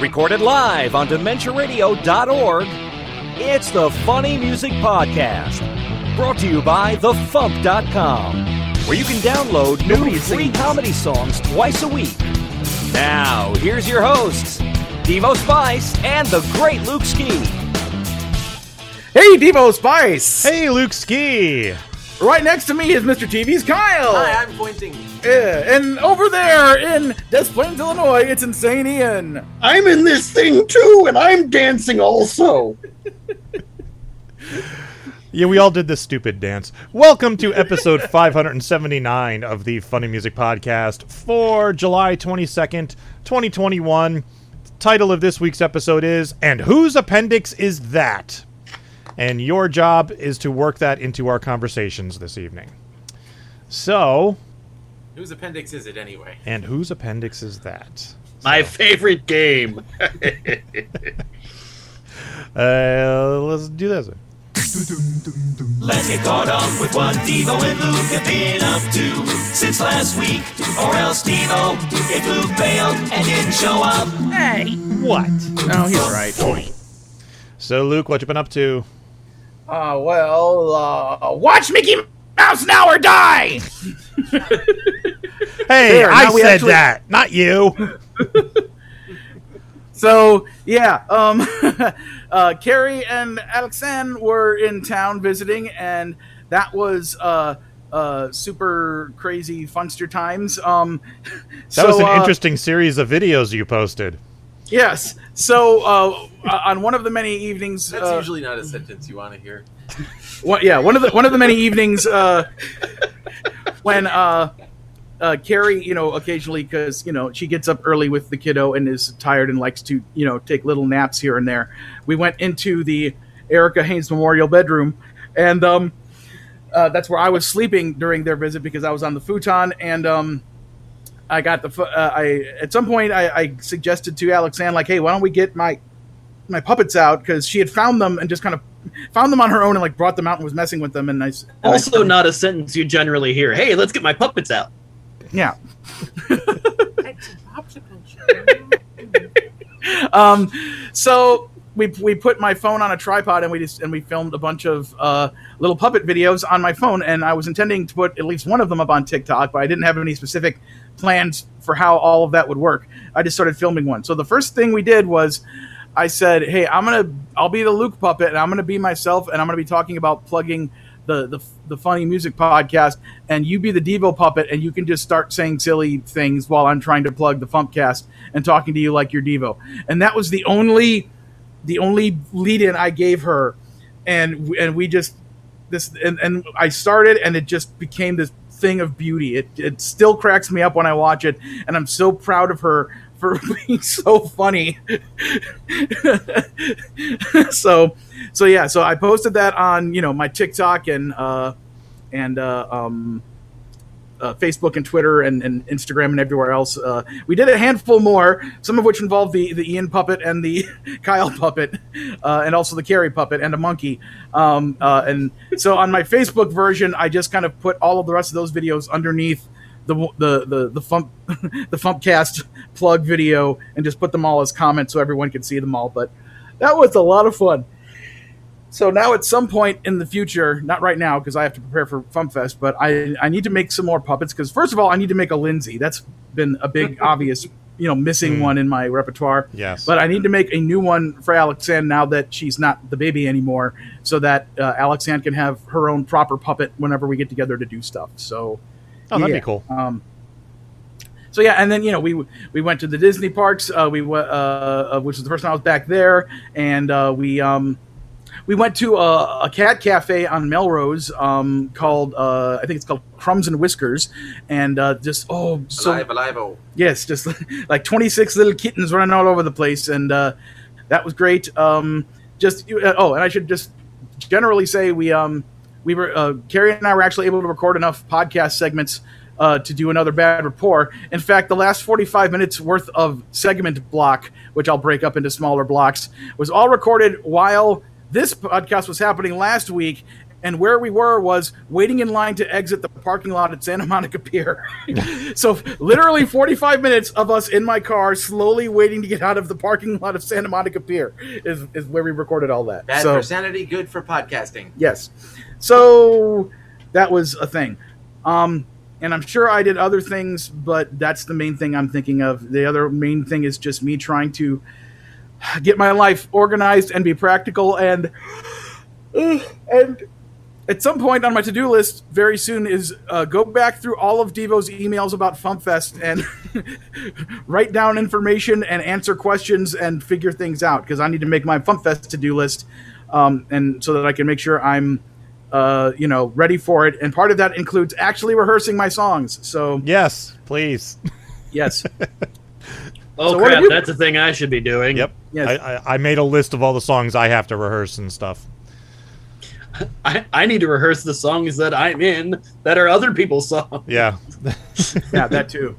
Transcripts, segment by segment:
Recorded live on DementiaRadio.org, it's the Funny Music Podcast. Brought to you by TheFump.com, where you can download new free comedy songs twice a week. Now, here's your hosts, Devo Spice and the great Luke Ski. Hey, Devo Spice! Hey, Luke Ski! Right next to me is Mr. TV's Kyle! Hi, I'm pointing. Yeah, and over there in Des Plaines, Illinois, it's Insane Ian. I'm in this thing too, and I'm dancing also. Yeah, we all did this stupid dance. Welcome to episode 579 of the Funny Music Podcast for July 22nd, 2021. Title of this week's episode is And Whose Appendix Is That? And your job is to work that into our conversations this evening. So, Whose appendix is it anyway? and whose appendix is that? My favorite game. Uh, let's do this. Let's get caught up with what Devo and Luke have been up to since last week. Or else Devo, if Luke bailed and didn't show up. Hey, what? Oh, he's right. So, Luke, what you been up to? Uh, well, uh, watch Mickey Mouse now or die! Hey, There, I said actually- that, not you. So, yeah, um, uh, Carrie and Alexanne were in town visiting, and that was, uh, uh, super crazy funster times. Um, That was an uh, interesting series of videos you posted. Yes. So uh, on one of the many evenings, That's uh, usually not a sentence you want to hear. one, yeah, one of the one of the many evenings uh, when uh, uh, Carrie, you know, occasionally because you know she gets up early with the kiddo and is tired and likes to you know take little naps here and there. We went into the Erica Haynes Memorial bedroom, and um, uh, that's where I was sleeping during their visit because I was on the futon and um. I got the. Uh, I at some point I, I suggested to Alexanne like, hey, why don't we get my my puppets out because she had found them and just kind of found them on her own and like brought them out and was messing with them and I s- and I Also, not a sentence you generally hear. Hey, let's get my puppets out. yeah. um, so we we put my phone on a tripod and we just and we filmed a bunch of uh, little puppet videos on my phone and I was intending to put at least one of them up on TikTok, but I didn't have any specific plans for how all of that would work. I just started filming one. So the first thing we did was I said, "Hey, I'm gonna I'll be the Luke puppet and I'm gonna be myself and I'm gonna be talking about plugging." The, the, the funny music podcast and you be the Devo puppet and you can just start saying silly things while I'm trying to plug the Fumpcast and talking to you like you're Devo. And that was the only the only lead in I gave her, and and we just this and, and I started and it just became this thing of beauty. It it still cracks me up when I watch it, and I'm so proud of her for being so funny. so so yeah, so I posted that on you know my TikTok and uh and uh um uh, Facebook and Twitter and, and Instagram and everywhere else. Uh, we did a handful more, some of which involved the, the Ian puppet and the Kyle puppet, uh, and also the Carrie puppet and a monkey. Um, uh, and so on my Facebook version, I just kind of put all of the rest of those videos underneath the the the the Fump the Fumpcast plug video and just put them all as comments so everyone could see them all. But that was a lot of fun. So now, at some point in the future, not right now because I have to prepare for FumpFest, but I I need to make some more puppets because first of all, I need to make a Lindsay. That's been a big obvious you know missing one in my repertoire. Yes. But I need to make a new one for Alexanne now that she's not the baby anymore, so that uh, Alexanne can have her own proper puppet whenever we get together to do stuff. So. Oh, that'd yeah. be cool. Um, so yeah, and then you know we we went to the Disney parks. Uh, we uh, uh, which was the first time I was back there, and uh, we um, we went to a, a cat cafe on Melrose um, called uh, I think it's called Crumbs and Whiskers, and uh, just oh so alive, alive, oh. yes, just like 26 little kittens running all over the place, and uh, that was great. Um, just uh, oh, and I should just generally say we um we were uh, Carrie and I were actually able to record enough podcast segments uh, to do another bad rapport. In fact, the last 45 minutes worth of segment block, which I'll break up into smaller blocks, was all recorded while this podcast was happening last week. and where we were was waiting in line to exit the parking lot at Santa Monica Pier. so literally 45 minutes of us in my car, slowly waiting to get out of the parking lot of Santa Monica Pier, is, is where we recorded all that. Bad so, for sanity, good for podcasting. Yes. So that was a thing. Um, and I'm sure I did other things, but that's the main thing I'm thinking of. The other main thing is just me trying to get my life organized and be practical and and at some point on my to-do list very soon is uh, go back through all of Devo's emails about FumpFest and write down information and answer questions and figure things out because I need to make my FumpFest to-do list um, and so that I can make sure I'm uh, you know ready for it. And part of that includes actually rehearsing my songs. So Yes, please. yes, Oh So crap! you- That's a thing I should be doing. Yep. Yes. I, I, I made a list of all the songs I have to rehearse and stuff. I, I need to rehearse the songs that I'm in that are other people's songs. Yeah. yeah, that too.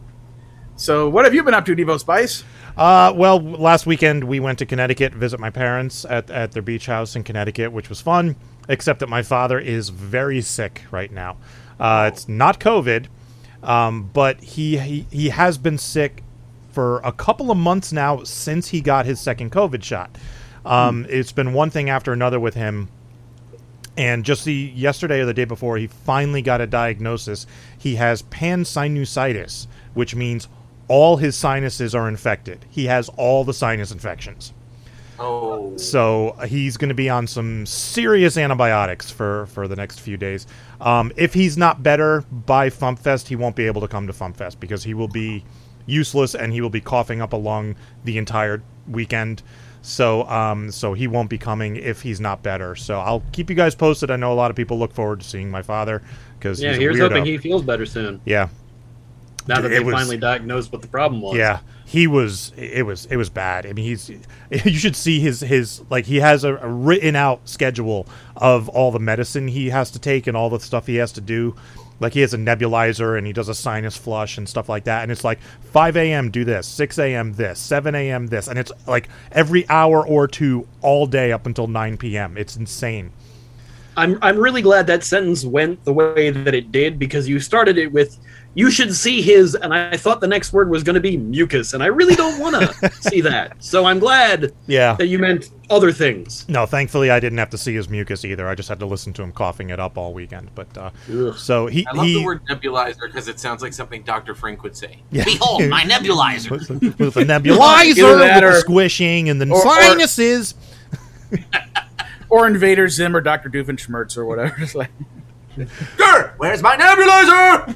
So what have you been up to, Devo Spice? Uh, well, last weekend we went to Connecticut, visit my parents at, at their beach house in Connecticut, which was fun, except that my father is very sick right now. Uh, It's not COVID, um, but he, he, he has been sick for a couple of months now since he got his second COVID shot. Um, It's been one thing after another with him. And just the yesterday or the day before, he finally got a diagnosis. He has pansinusitis, which means all his sinuses are infected. He has all the sinus infections. Oh, So uh, he's going to be on some serious antibiotics for, for the next few days. Um, if he's not better by FumpFest, he won't be able to come to FumpFest because he will be useless and he will be coughing up a lung the entire weekend. So um, so he won't be coming if he's not better. So I'll keep you guys posted. I know a lot of people look forward to seeing my father because Yeah, he's here's hoping he feels better soon. yeah, Now that It they was- finally diagnosed what the problem was. Yeah, he was. It was. It was bad. I mean, he's. You should see his his like he has a, a written out schedule of all the medicine he has to take and all the stuff he has to do. Like he has a nebulizer and he does a sinus flush and stuff like that. And it's like 5 a.m. do this, 6 a.m. this, 7 a.m. this, and it's like every hour or two all day up until 9 p.m. It's insane. I'm I'm really glad that sentence went the way that it did because you started it with you should see his and I thought the next word was going to be mucus and I really don't want to see that. So I'm glad Yeah. that you meant other things. No, thankfully I didn't have to see his mucus either. I just had to listen to him coughing it up all weekend. But uh, Ugh. so he I love he the word nebulizer because it sounds like something Dr. Frank would say. Yeah. Behold my nebulizer. with, with the nebulizer, with that the squishing, and then or- or- sinuses. Or Invader Zim or Dr. Doofenshmirtz or whatever. It's like, Grr, where's my nebulizer?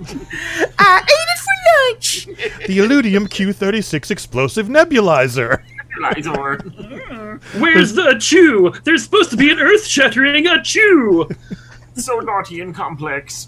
I ate it for lunch. the Illudium Q36 explosive nebulizer. nebulizer. Hmm. Where's the chew? There's supposed to be an earth-shattering a chew. so naughty and complex.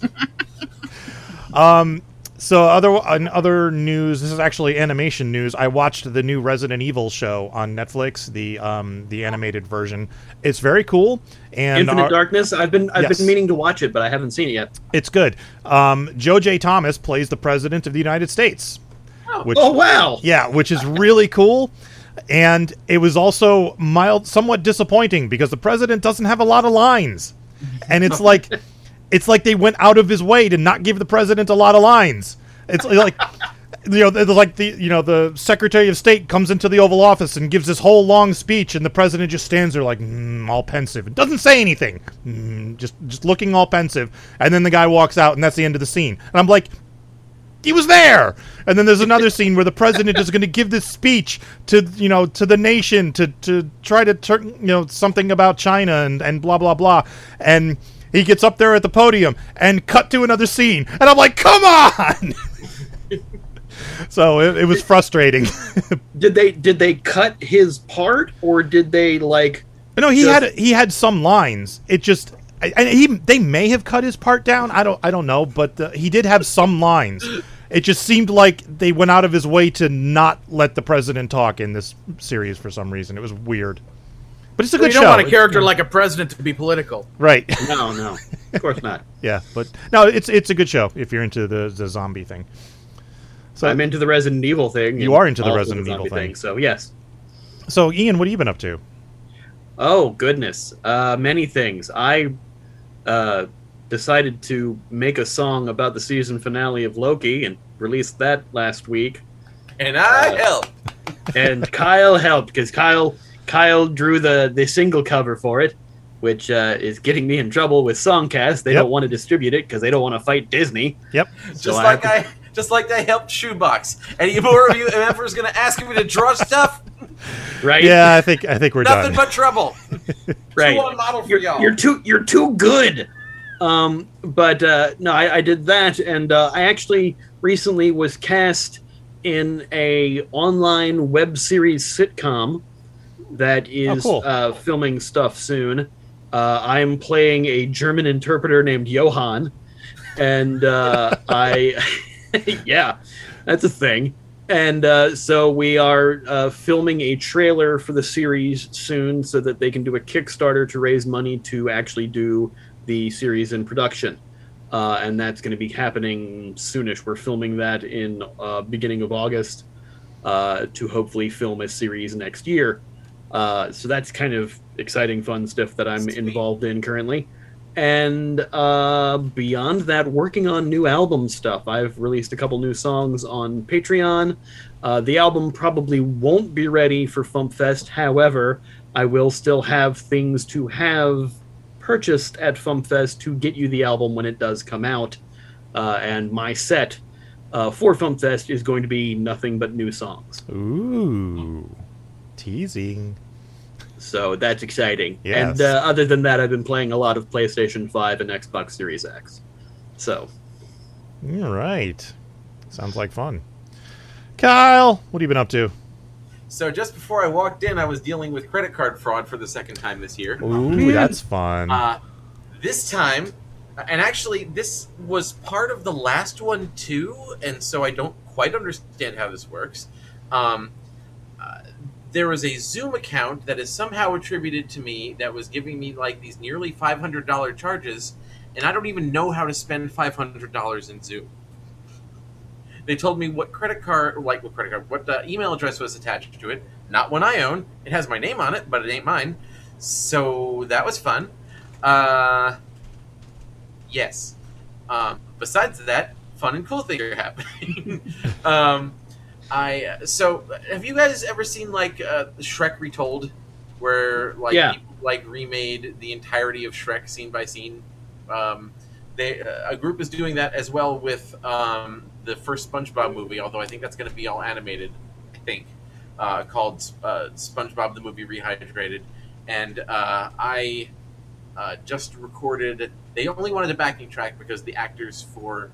Um, So other on other news, this is actually animation news. I watched the new Resident Evil show on Netflix, the um the animated version. It's very cool and Infinite our- Darkness. I've been I've Yes. been meaning to watch it, but I haven't seen it yet. it's good. Um, Joe J. Thomas plays the president of the United States. Which, Oh wow! Yeah, which is really cool. And it was also mild, somewhat disappointing because the president doesn't have a lot of lines, and it's like, it's like they went out of his way to not give the president a lot of lines. It's like, you know, like the you know the Secretary of State comes into the Oval Office and gives this whole long speech, and the president just stands there like mm, all pensive and doesn't say anything, mm, just just looking all pensive, and then the guy walks out, and that's the end of the scene. And I'm like, he was there. And then there's another scene where the president is going to give this speech to you know to the nation to to try to turn you know something about China and and blah blah blah. And he gets up there at the podium and cut to another scene, and I'm like, come on. so it, it was frustrating. Did they did they cut his part or did they like? no, he Just- had he had some lines. It just. And he, they may have cut his part down. I don't, I don't know, but uh, he did have some lines. It just seemed like they went out of his way to not let the president talk in this series for some reason. It was weird, but it's a You good show. You don't show. want a character like a president to be political. right? No, no, of course not. yeah, but no, it's it's a good show if you're into the the zombie thing. So I'm into the Resident Evil thing. You are into the also Resident Evil zombie thing. So yes. so Ian, what have you been up to? Oh goodness, uh, many things. I uh, decided to make a song about the season finale of Loki and released that last week. And I Uh, helped. And Kyle helped because Kyle Kyle drew the the single cover for it, which uh, is getting me in trouble with Songcast. They Yep. don't want to distribute it because they don't want to fight Disney. Yep. Just I like have I, just like I helped Shoebox. Any more of you ever is going to ask me to draw stuff? Right? Yeah, I think I think we're Nothing done. but trouble. right. Two on model for you're, y'all. you're too you're too good um but uh no i, I did that and uh, i actually recently was cast in a online web series sitcom that is cool. uh, filming stuff soon uh, i'm playing a german interpreter named johann and uh, i yeah that's a thing and uh, so we are uh, filming a trailer for the series soon so that they can do a Kickstarter to raise money to actually do the series in production. Uh, and that's going to be happening soonish. We're filming that in uh, beginning of August uh, to hopefully film a series next year. Uh, so that's kind of exciting, fun stuff that I'm Sweet. involved in currently. And uh, beyond that, working on new album stuff. I've released a couple new songs on Patreon. Uh, the album probably won't be ready for FumpFest. However, I will still have things to have purchased at FumpFest to get you the album when it does come out. Uh, and my set uh, for FumpFest is going to be nothing but new songs. Ooh, teasing. So that's exciting. Yes. And uh, other than that, I've been playing a lot of PlayStation 5 and Xbox Series X. So, All right, sounds like fun. Kyle, what have you been up to? So just before I walked in, I was dealing with credit card fraud for the second time this year. Ooh, that's fun. Uh, this time, and actually, this was part of the last one too, and so I don't quite understand how this works. Um, there was a Zoom account that is somehow attributed to me that was giving me like these nearly five hundred dollar charges, and I don't even know how to spend five hundred dollars in Zoom. They told me what credit card, like what credit card, what uh, email address was attached to it. Not one I own. It has my name on it, but it ain't mine. So that was fun. Uh, yes. Um, besides that, fun and cool things are happening. um, I so have you guys ever seen like uh, Shrek Retold, where like Yeah. people like remade the entirety of Shrek scene by scene? Um, they uh, a group is doing that as well with um, the first SpongeBob movie, although I think that's going to be all animated. I think uh, called uh, SpongeBob the movie rehydrated, and uh, I uh, just recorded. They only wanted a backing track because the actors for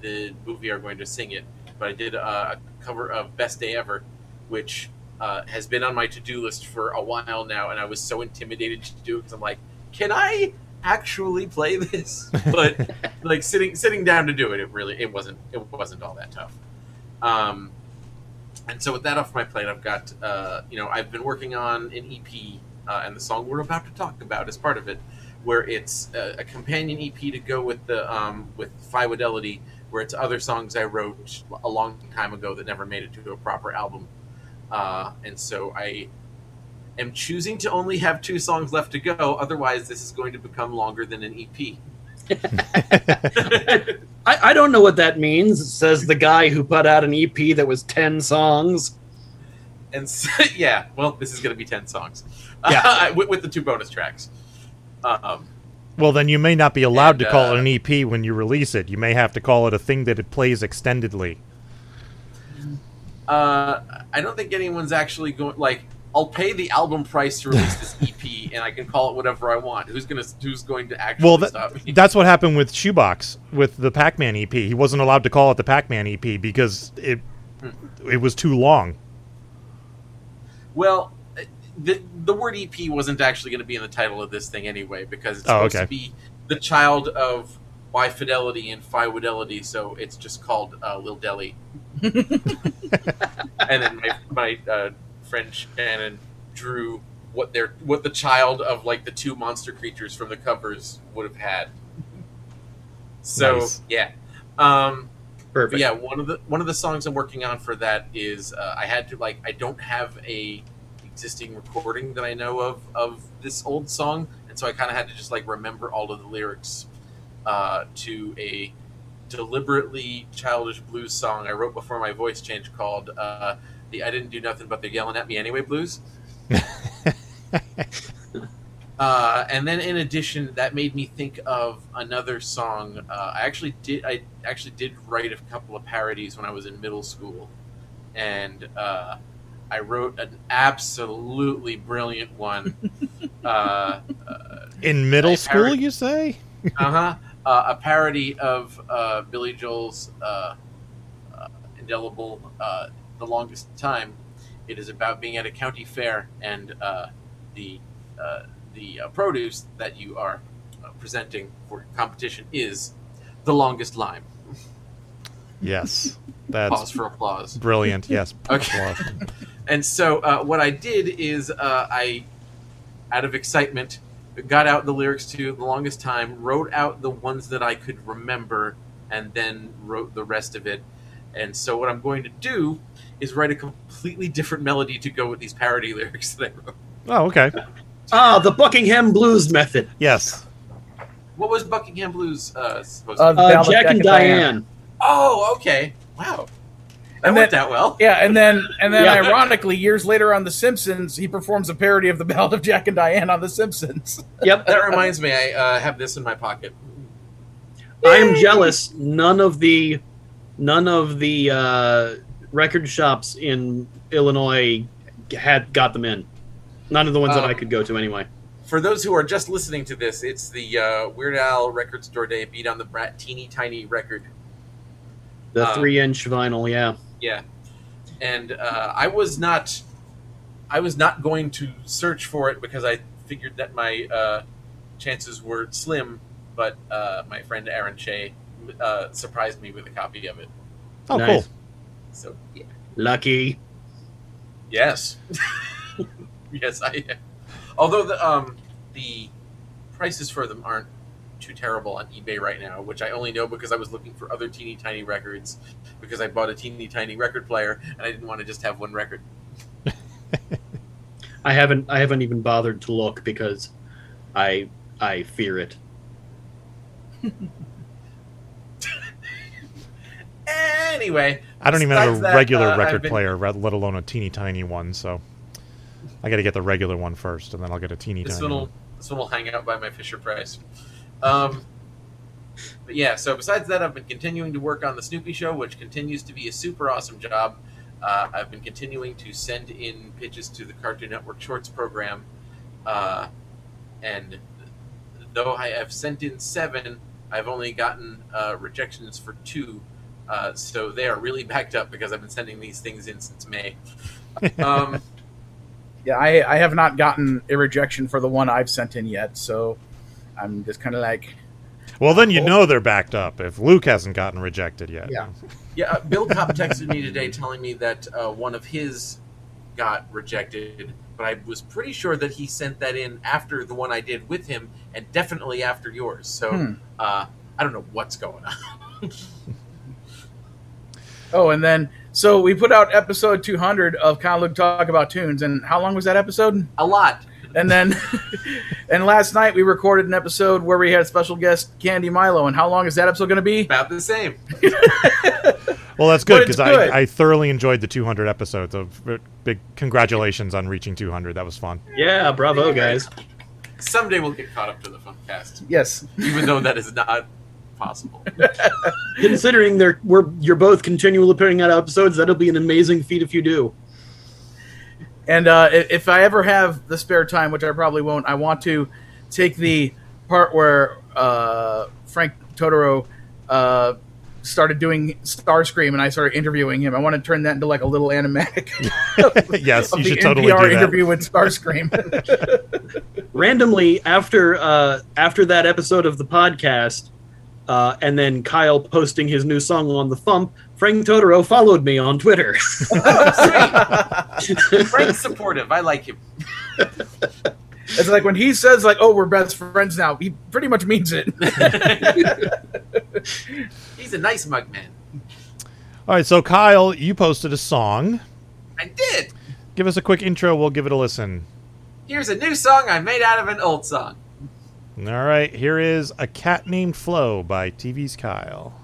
the movie are going to sing it. But I did uh, a cover of "Best Day Ever," which uh, has been on my to-do list for a while now, and I was so intimidated to do it because I'm like, can I actually play this? But like sitting sitting down to do it, it really it wasn't it wasn't all that tough. Um, and so with that off my plate, I've got uh, you know I've been working on an EP, uh, and the song we're about to talk about is part of it, where it's a, a companion EP to go with the um, with Fidelity, where it's other songs I wrote a long time ago that never made it to a proper album, uh, and so I am choosing to only have two songs left to go. Otherwise, this is going to become longer than an EP. I, I don't know what that means, says the guy who put out an EP that was 10 songs. And so, yeah, well, this is going to be ten songs. Yeah. with, with the two bonus tracks. Um, well, then you may not be allowed to call uh, it an EP when you release it. You may have to call it a thing that it plays extendedly. uh, I don't think anyone's actually going like. I'll pay the album price to release this EP, and I can call it whatever I want. Who's gonna Who's going to actually Well, that, stop me? that's what happened with Shoebox with the Pac-Man EP. He wasn't allowed to call it the Pac-Man EP because it it was too long. Well, uh, the the word EP wasn't actually going to be in the title of this thing anyway, because it's Oh, supposed okay. to be the child of Y Fidelity and Phi Fidelity, so it's just called uh, Lil Deli. and then my my uh, friend Shannon drew what their what the child of like the two monster creatures from the covers would have had. So Nice. yeah. Um, Perfect. yeah, one of the one of the songs I'm working on for that is uh, I had to like I don't have a existing recording that I know of of this old song, and so I kind of had to just like remember all of the lyrics uh, to a deliberately childish blues song I wrote before my voice changed called uh, the "I Didn't Do Nothing But They're Yelling at Me Anyway" blues. Uh, and then, in addition, that made me think of another song. Uh, I actually did. I actually did write a couple of parodies when I was in middle school, and uh, I wrote an absolutely brilliant one. uh In middle school, parrot- you say? Uh huh. Uh, a parody of uh, Billy Joel's uh, uh, indelible uh, "The Longest Time." It is about being at a county fair and uh, the uh, the uh, produce that you are uh, presenting for competition is the longest lime. Yes. Pause That's for applause. brilliant. Yes. Okay. Applause. And so uh, what I did is uh, I, out of excitement, got out the lyrics to the longest time, wrote out the ones that I could remember, and then wrote the rest of it. And so what I'm going to do is write a completely different melody to go with these parody lyrics that I wrote. Oh, okay. Ah, the Buckingham Blues method. Yes. What was Buckingham Blues uh, supposed to be? Uh, Ballad of Jack and Diane. Oh, okay. Wow. That And worked then- out well. Yeah, and then and then Yeah. ironically, years later on The Simpsons, he performs a parody of the Ballad of Jack and Diane on The Simpsons. Yep. That reminds me, I uh, have this in my pocket. I am jealous. None of the, none of the uh, record shops in Illinois had got them in. None of the ones that I Um, could go to anyway. For those who are just listening to this, it's the uh, Weird Al Record Store Day beat on the brat teeny tiny record. The uh, three-inch vinyl, yeah. Yeah, and uh, I was not, I was not going to search for it because I figured that my uh, chances were slim. But uh, my friend Aaron Shea uh, surprised me with a copy of it. Oh, Nice. cool. So yeah. Lucky. Yes. yes, I. Although the um the prices for them aren't too terrible on eBay right now, which I only know because I was looking for other teeny tiny records because I bought a teeny tiny record player and I didn't want to just have one record. I haven't. I haven't even bothered to look because I I fear it. Anyway, I don't even have a that, regular uh, record been- player, let alone a teeny tiny one. So I got to get the regular one first, and then I'll get a teeny This tiny one will one. this one will hang out by my Fisher Price. Um, but yeah, so besides that, I've been continuing to work on the Snoopy Show, which continues to be a super awesome job. Uh, I've been continuing to send in pitches to the Cartoon Network Shorts program, uh, and though I have sent in seven, I've only gotten uh, rejections for two. Uh, so they are really backed up because I've been sending these things in since May. Um, Yeah, I, I have not gotten a rejection for the one I've sent in yet, so I'm just kind of like, Well, then you Oh. know they're backed up if Luke hasn't gotten rejected yet. Yeah. Yeah, uh, Bill Cobb texted me today telling me that uh, one of his got rejected, but I was pretty sure that he sent that in after the one I did with him, and definitely after yours. So Hmm. uh, I don't know what's going on. oh, and then so we put out episode 200 of Kyle Luke Talk About Tunes, and how long was that episode? A lot. And then, and last night we recorded an episode where we had special guest Candy Milo, and how long is that episode going to be? About the same. Well, that's good because. I, I thoroughly enjoyed the 200 episodes. Of uh, big congratulations on reaching 200. That was fun. Yeah, bravo, guys. Someday we'll get caught up to the Fumpcast, Yes. even though that is not possible. Considering they're we're you're both continually putting out episodes, that'll be an amazing feat if you do. And uh, if I ever have the spare time, which I probably won't, I want to take the part where uh, Frank Todaro uh, started doing Starscream, and I started interviewing him. I want to turn that into like a little animatic. yes, of you the should totally NPR do that. interview with Starscream. randomly after uh, after that episode of the podcast, uh, and then Kyle posting his new song on the FuMP, Frank Todaro followed me on Twitter. Oh, Frank's supportive. I like him. it's like when he says like, "Oh, we're best friends now," he pretty much means it. He's a nice mug man. All right, so Kyle, you posted a song. I did. Give us a quick intro. We'll give it a listen. Here's a new song I made out of an old song. All right, here is A Cat Named Flo by TV's Kyle.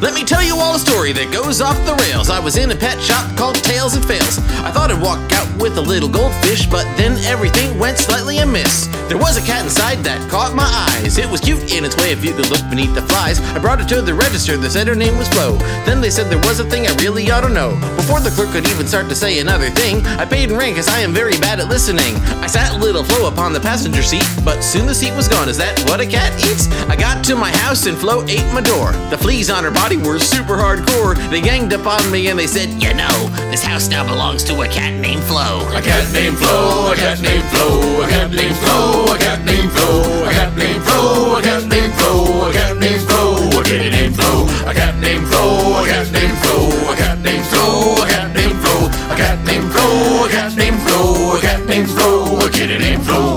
Let me tell you all a story that goes off the rails. I was in a pet shop called Tails and Fails. I thought I'd walk out with a little goldfish, but then everything went slightly amiss. There was a cat inside that caught my eyes. It was cute in its way if you could look beneath the flies. I brought it to the register, they said her name was Flo. Then they said there was a thing I really ought to know. Before the clerk could even start to say another thing, I paid and ran cause I am very bad at listening. I sat little Flo upon the passenger seat, but soon the seat was gone. Is that what a cat eats? I got to my house and Flo ate my door. The fleas on her body were super hardcore. They ganged up on me and they said, You know, this house now belongs to a cat named Flo. A cat named Flo, a cat named Flo, a cat named Flo, a cat named Flo, a cat named Flo, a cat named Flo, a cat named Flo, a kitty named Flo, a cat named Flo, a cat named Flo, a cat named Flo, a cat named Flo, a cat named Flo, a cat named Flo, a cat named Flo, a kitty named Flo.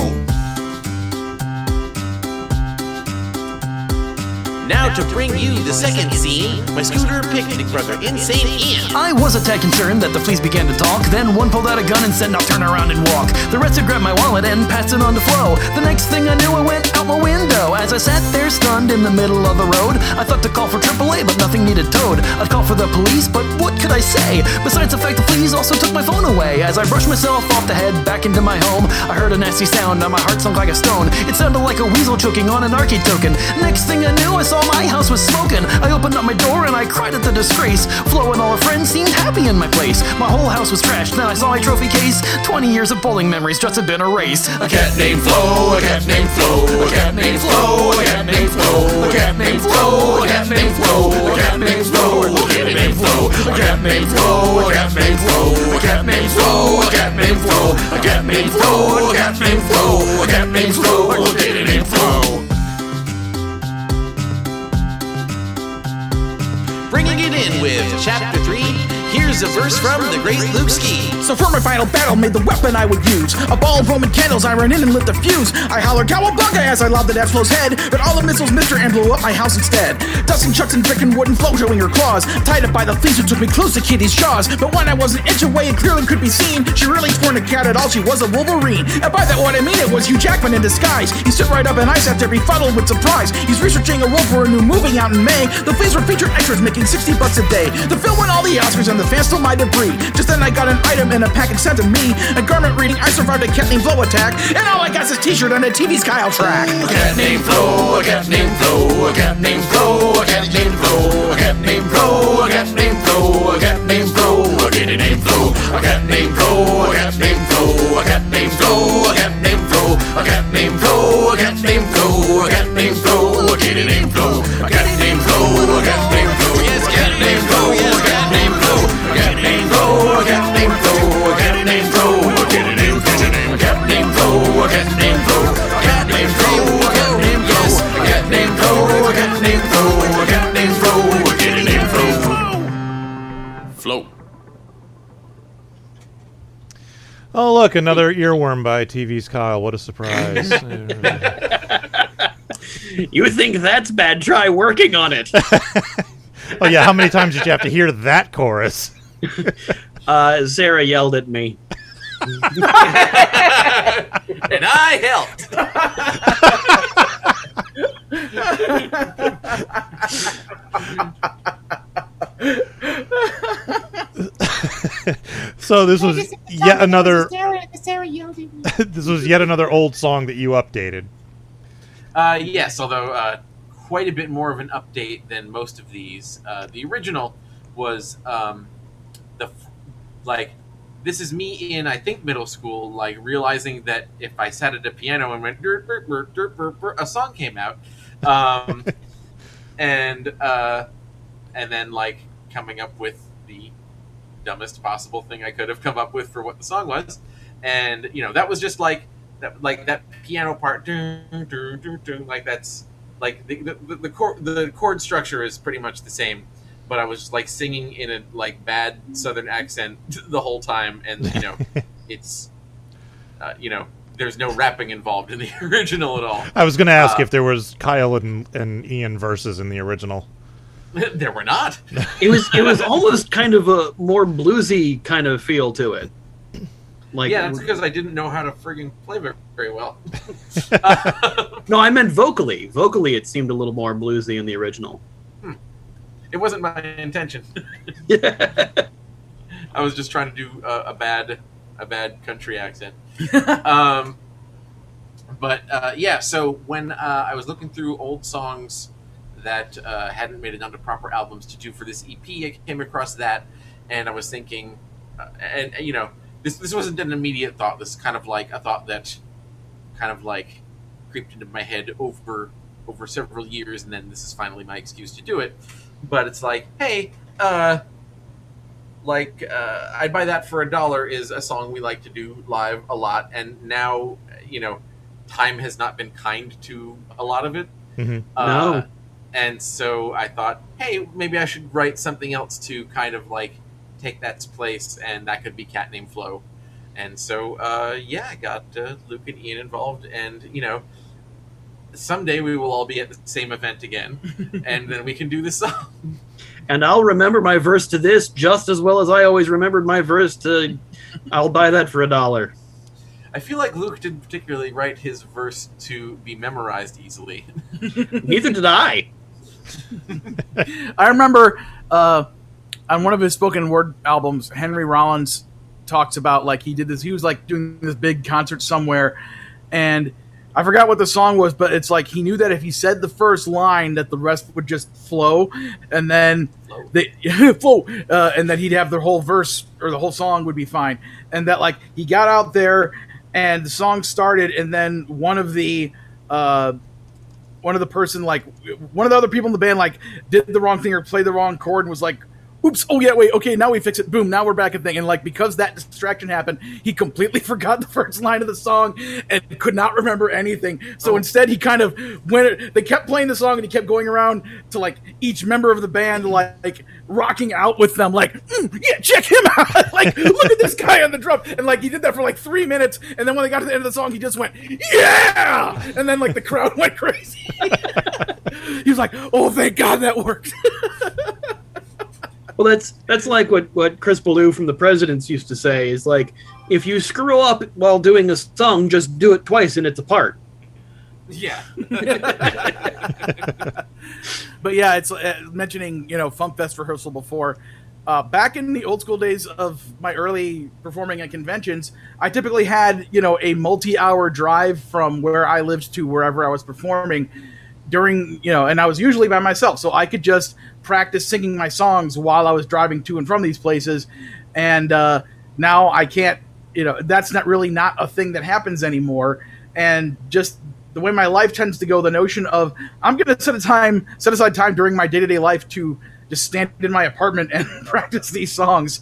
Now to bring you the second scene, my scooter picnic brother, Insane Ian. I was a tad concerned that the fleas began to talk. Then one pulled out a gun and said, Now turn around and walk. The rest had grabbed my wallet and passed it on to Flo. The next thing I knew, I went out my window. As I sat there stunned in the middle of the road, I thought to call for AAA, but nothing needed towed. I'd call for the police, but what could I say? Besides the fact the fleas also took my phone away. As I brushed myself off the head back into my home, I heard a nasty sound and my heart sunk like a stone. It sounded like a weasel choking on an arcade token. Next thing I knew, I saw my house was smoking. I opened up my door and I cried at the disgrace. Flo and all her friends seemed happy in my place. My whole house was trashed. Then I saw a trophy case. 20 years of bowling memories just had been erased. A cat named Flo, a cat named Flo, a cat named Flo, a cat named Flo, a cat named Flo, a cat named Flo, a cat named Flo, a kitty named Flo, a cat named Flo, a cat named Flo, a cat named Flo, a cat named Flo, a cat named Flo, a cat named Flo, a cat named Flo, a kitty named Flo. Bringing it in with chapter 3. Here's a verse from the great Luke Ski. So for my final battle, made the weapon I would use. A ball of Roman candles, I ran in and lit the fuse. I hollered cowabunga as I lobbed the Flo's head, but all the missiles missed her and blew up my house instead. Dusting chucks and frickin' wooden flow showing her claws. Tied up by the fleas who took me close to Kitty's jaws. But when I was an inch away, it clearly could be seen. She really turned a cat at all, she was a Wolverine. And by that what I mean, it was Hugh Jackman in disguise. He stood right up and I sat there befuddled with surprise. He's researching a role for a new movie out in May. The fleas were featured extras making 60 bucks a day. The film won all the Oscars and the fans still might agree. Just then I got an item in a package sent to me. A garment reading, I survived a cat named Flo attack. And all I got is a t-shirt and a TV's Kyle track. A cat named Flo, a cat named Flo, a cat named Flo, a cat named Flo, a cat named Flo, a cat named Flo, a cat named Flo, a kitty named Flo, a cat named Flo, a cat named Flo, a cat named Flo, a cat named Flo, a cat named Flo, a cat named Flo, a cat named Flo, a kitty named Flo, a cat named Flo, a cat named Oh, look, another earworm by TV's Kyle. What a surprise. You think that's bad? Try working on it. oh, yeah, how many times did you have to hear that chorus? Uh, Sarah yelled at me. and I helped. So this was yet another. Sarah, Sarah yelled at me. this was yet another old song that you updated. Uh, yes, although uh, quite a bit more of an update than most of these. Uh, the original was um, the like this is me in I think middle school, like realizing that if I sat at a piano and went a song came out, um, and uh, and then like coming up with the dumbest possible thing I could have come up with for what the song was, and you know that was just like that like that piano part, like that's like the the, the, the chord the chord structure is pretty much the same, but I was like singing in a like bad Southern accent the whole time, and you know it's uh, you know there's no rapping involved in the original at all. I was going to ask Uh, if there was Kyle and, and Ian verses in the original. there were not. It was it was almost kind of a more bluesy kind of feel to it. Like yeah, that's because I didn't know how to frigging play very, very well. no, I meant vocally. Vocally, it seemed a little more bluesy in the original. It wasn't my intention. yeah. I was just trying to do a, a bad, a bad country accent. um, but uh, yeah, so when uh, I was looking through old songs that uh, hadn't made it onto proper albums to do for this EP, I came across that, and I was thinking, uh, and you know, this this wasn't an immediate thought. This is kind of like a thought that, kind of like, creeped into my head over over several years, and then this is finally my excuse to do it. But it's like, hey, uh, like uh, I'd buy that for a dollar is a song we like to do live a lot, and now you know, time has not been kind to a lot of it. Mhm. Uh, No. And so I thought, hey, maybe I should write something else to kind of like take that place, and that could be Cat Named Flo. And so, uh, yeah, I got uh, Luke and Ian involved, and you know, someday we will all be at the same event again, and then we can do this song. And I'll remember my verse to this just as well as I always remembered my verse to I'll buy that for a dollar. I feel like Luke didn't particularly write his verse to be memorized easily. Neither did I. I remember uh, on one of his spoken word albums, Henry Rollins talks about like he did this. He was like doing this big concert somewhere, and I forgot what the song was, but it's like he knew that if he said the first line, that the rest would just flow, and then they flow, uh, and that he'd have the whole verse or the whole song would be fine, and that like he got out there and the song started, and then one of the uh, one of the person like one of the other people in the band like did the wrong thing or played the wrong chord and was like oops. Oh yeah wait. Okay now we fix it. Boom now we're back at thing. And like because that distraction happened he completely forgot the first line of the song and could not remember anything. So instead he kind of went they kept playing the song and he kept going around to like each member of the band like rocking out with them like "Mm, yeah check him out. Like look at this guy on the drum. And like he did that for like three minutes. And then when they got to the end of the song he just went yeah! And then like the crowd went crazy. He was like oh thank god that worked Well, that's that's like what what Chris Ballew from the Presidents used to say is like if you screw up while doing a song, just do it twice and it's a part. yeah. but yeah, it's uh, mentioning you know FumpFest rehearsal before. Uh, back in the old school days of my early performing at conventions, I typically had you know a multi-hour drive from where I lived to wherever I was performing during you know, and I was usually by myself, so I could just practice singing my songs while I was driving to and from these places. And uh, now I can't, you know, that's not really not a thing that happens anymore. And just the way my life tends to go, the notion of I'm going to set a time, set aside time during my day to day life to just stand in my apartment and practice these songs,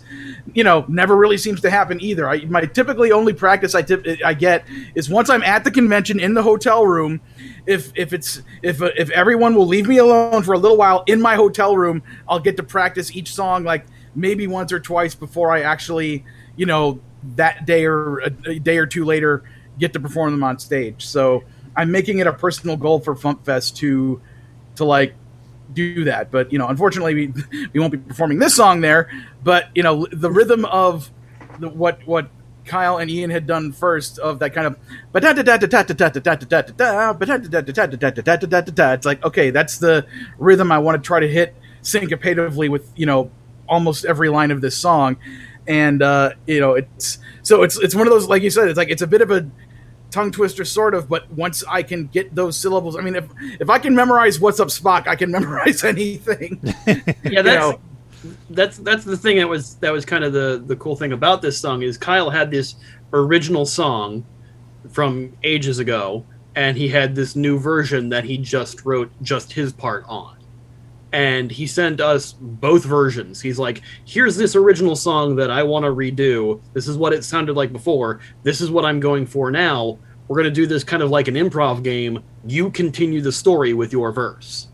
you know, never really seems to happen either. I, my typically only practice I tip, I get is once I'm at the convention in the hotel room. If if it's if if everyone will leave me alone for a little while in my hotel room, I'll get to practice each song like maybe once or twice before I actually, you know, that day or a, day or two later get to perform them on stage. So I'm making it a personal goal for FumpFest to to like do that. But you know, unfortunately, we we won't be performing this song there. But you know, the rhythm of the, what what Kyle and Ian had done first of that kind of it's like okay, that's the rhythm I want to try to hit syncopatively with you know almost every line of this song, and uh, you know it's so it's it's one of those like you said it's like it's a bit of a tongue twister sort of but once i can get those syllables i mean if if i can memorize what's up spock i can memorize anything. Yeah, that's that's that's the thing that was that was kind of the the cool thing about this song is Kyle had this original song from ages ago and he had this new version that he just wrote just his part on and he sent us both versions. He's like here's this original song that i want to redo. This is what it sounded like before. This is what i'm going for now. We're going to do this kind of like an improv game. You continue the story with your verse.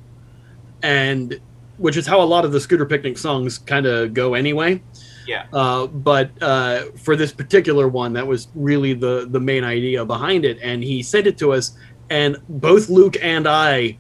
And which is how a lot of the scooter picnic songs kind of go anyway. Yeah. uh, but uh, for this particular one, that was really the the main idea behind it, and he sent it to us, and both Luke and I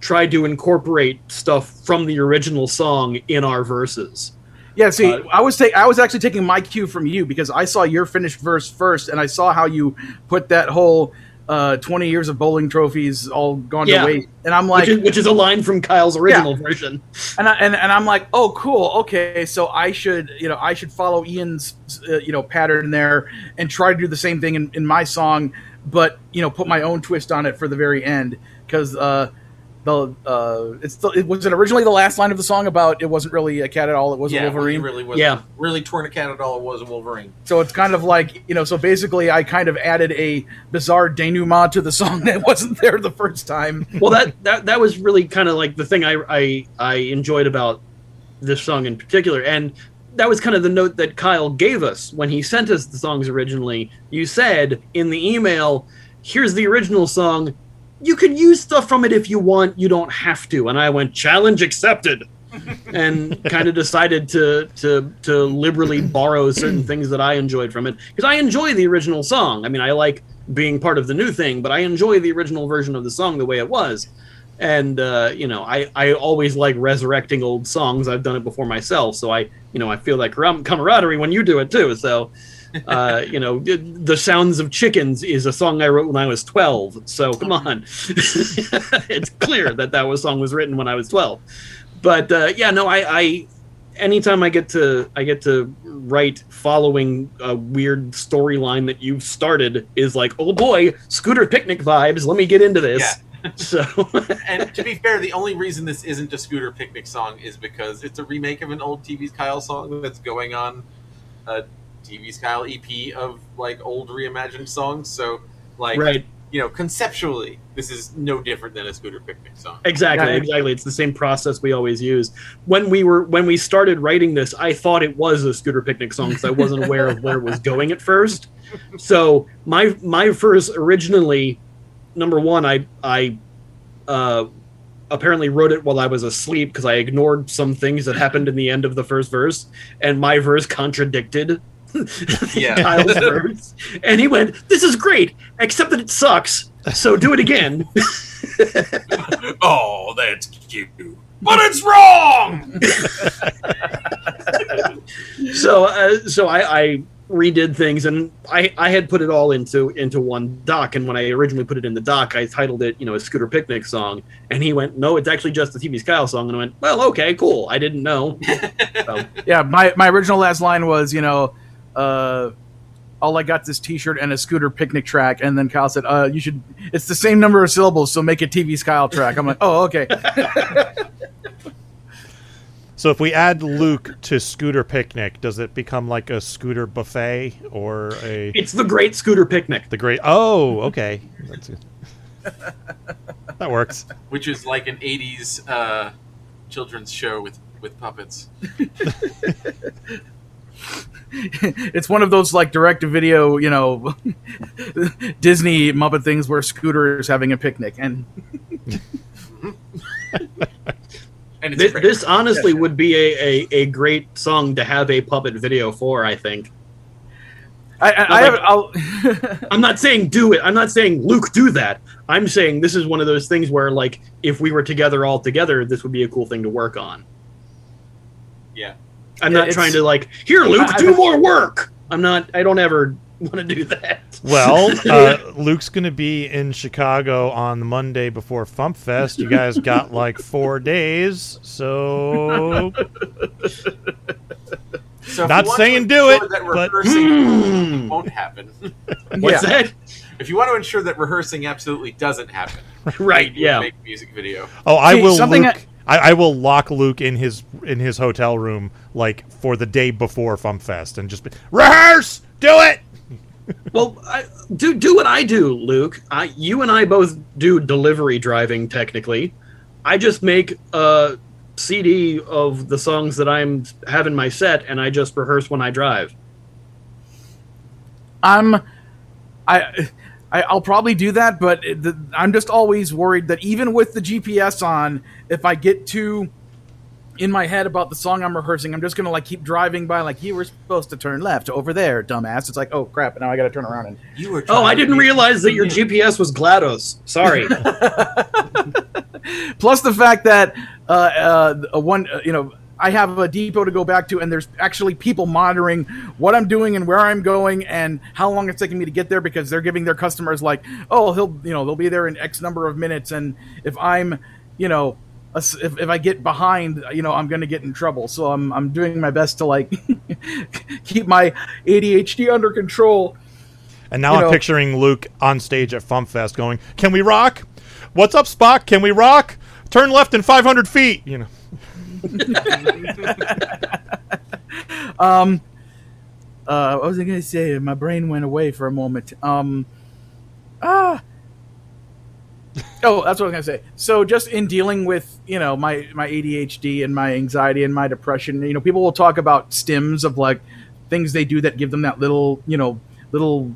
tried to incorporate stuff from the original song in our verses. Yeah, see, Uh, I was ta- I was actually taking my cue from you because I saw your finished verse first, and I saw how you put that whole uh, twenty years of bowling trophies all gone Yeah. to waste, and I'm like, which, is, which is a line from Kyle's original version. and, I, and and I'm like, oh, cool, okay, so I should, you know, I should follow Ian's, uh, you know, pattern there and try to do the same thing in, in my song, but you know, put my own twist on it for the very end because uh, the uh, it's the, it was it originally the last line of the song about it wasn't really a cat at all, it was yeah, a Wolverine. Really was. Yeah. Really torn a cat at all. It was a Wolverine. So it's kind of like you know. So basically, I kind of added a bizarre denouement to the song that wasn't there the first time. well that, that that was really kind of like the thing I, I I enjoyed about this song in particular and that was kind of the note that Kyle gave us when he sent us the songs originally you said in the email here's the original song you can use stuff from it if you want you don't have to and I went challenge accepted and kind of decided to to to liberally borrow certain things that I enjoyed from it because I enjoy the original song. I mean, I like being part of the new thing, but I enjoy the original version of the song the way it was. And uh, you know, I I always like resurrecting old songs. I've done it before myself, so I you know I feel that camaraderie when you do it too. So. Uh, you know, the sounds of chickens is a song I wrote when I was 12. So come on, it's clear that that was song was written when I was 12 but uh, yeah, no, I, I anytime I get to I get to write following a weird storyline that you've started is like, oh boy, scooter picnic vibes. Let me get into this. So and to be fair, the only reason this isn't a Scooter Picnic song is because it's a remake of an old TV's Kyle song that's going on a TV's Kyle EP of like old reimagined songs. So, like, Right. you know, conceptually, this is no different than a Scooter Picnic song. exactly, Yeah. exactly, it's the same process we always use. When we were when we started writing this, I thought it was a scooter picnic song because I wasn't aware of where it was going at first. So my my verse originally, number one, I I uh, apparently wrote it while I was asleep because I ignored some things that happened in the end of the first verse, and my verse contradicted Yeah. Kyle's verse. And he went, "This is great, except that it sucks. So do it again." oh, that's cute. But it's wrong! so uh, so I, I redid things and I, I had put it all into into one doc and when I originally put it in the doc I titled it you know a scooter picnic song and he went no it's actually just the TV's Kyle song and I went well okay cool I didn't know so, Yeah, my my original last line was you know, uh, all I got this T-shirt and a scooter picnic track, and then Kyle said, uh, you should. It's the same number of syllables, so make a TV's Kyle track. I'm like, oh okay. So if we add Luke to Scooter Picnic, does it become like a scooter buffet or a it's the great scooter picnic the great? Oh, okay, That's good. that works. Which is like an 80s uh, children's show with, with puppets. it's one of those like direct to video, you know, Disney Muppet things where Scooter is having a picnic, and And this, this honestly would be a, a, a great song to have a puppet video for I think I, I, I like- have, I'll, I'm not saying do it. I'm not saying Luke do that. I'm saying this is one of those things where like if we were together all together, this would be a cool thing to work on. Yeah. I'm not it's- trying to like here, Luke, I- do I- more work. I'm not. I don't ever want to do that. Well, uh, Luke's going to be in Chicago on the Monday before FumpFest. You guys got like four days, so So Not saying do it, That but- rehearsing won't happen. What's Yeah. that? If you want to ensure that rehearsing absolutely doesn't happen, Right. you Yeah. make a music video. oh, I See, will. something Luke, I, I will lock Luke in his in his hotel room like for the day before FumpFest and just be, rehearse, do it. Well, I, do do what I do, Luke. I, you and I both do delivery driving. Technically, I just make a CD of the songs that I'm having my set, and I just rehearse when I drive. I'm, I, I, I'll probably do that, but the, I'm just always worried that even with the GPS on, if I get too in my head about the song I'm rehearsing, I'm just gonna like keep driving by, like you were supposed to turn left over there, dumbass. It's like, oh crap, now I gotta turn around and. You were. Oh, I didn't realize that your GPS was GLaDOS. Sorry. Plus the fact that uh, uh, one, uh, you know, I have a depot to go back to, and there's actually people monitoring what I'm doing and where I'm going and how long it's taking me to get there because they're giving their customers like, oh, he'll, you know, they'll be there in X number of minutes, and if I'm, you know, if, if I get behind, you know, I'm going to get in trouble. So I'm I'm doing my best to like keep my ADHD under control. And now You I'm know- picturing Luke on stage at FumpFest going, "Can we rock? What's up, Spock? Can we rock? Turn left in 500 feet." You know. Um, uh, what was I going to say? My brain went away for a moment. Um, ah. Oh, that's what I was gonna say. So, just in dealing with you know my my ADHD and my anxiety and my depression, you know, people will talk about stims of like things they do that give them that little you know little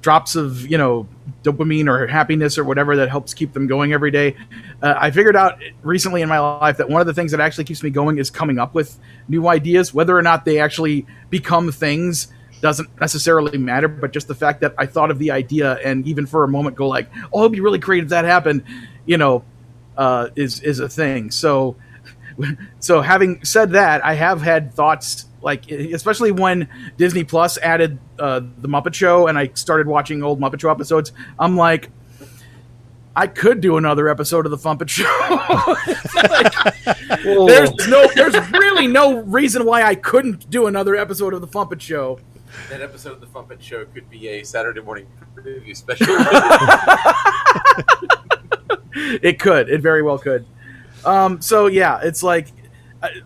drops of you know dopamine or happiness or whatever that helps keep them going every day. Uh, I figured out recently in my life that one of the things that actually keeps me going is coming up with new ideas, whether or not they actually become things doesn't necessarily matter, but just the fact that I thought of the idea and even for a moment go like, "Oh, it'd be really great if that happened," you know, uh, is is a thing. So, so having said that, I have had thoughts like, especially when Disney Plus added uh, the Muppet Show, and I started watching old Muppet Show episodes. I'm like. I could do another episode of the Fumpet Show. there's no, there's really no reason why I couldn't do another episode of the Fumpet Show. That episode of the Fumpet Show could be a Saturday morning preview special. it could. It very well could. Um, so yeah, it's like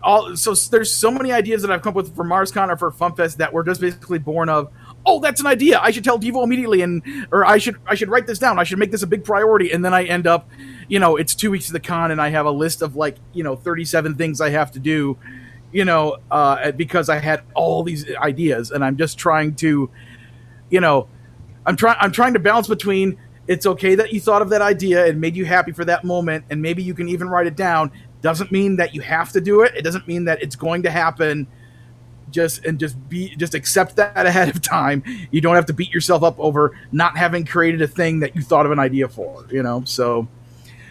all. So there's so many ideas that I've come up with for MarsCon or for FumpFest that were just basically born of. Oh, that's an idea. I should tell Devo immediately, and or I should I should write this down. I should make this a big priority, and then I end up, you know, it's two weeks to the con, and I have a list of like you know 37 things I have to do, you know, uh, because I had all these ideas, and I'm just trying to, you know, I'm trying I'm trying to balance between it's okay that you thought of that idea and made you happy for that moment and maybe you can even write it down doesn't mean that you have to do it. It doesn't mean that it's going to happen just and just be just accept that ahead of time. You don't have to beat yourself up over not having created a thing that you thought of an idea for you know? So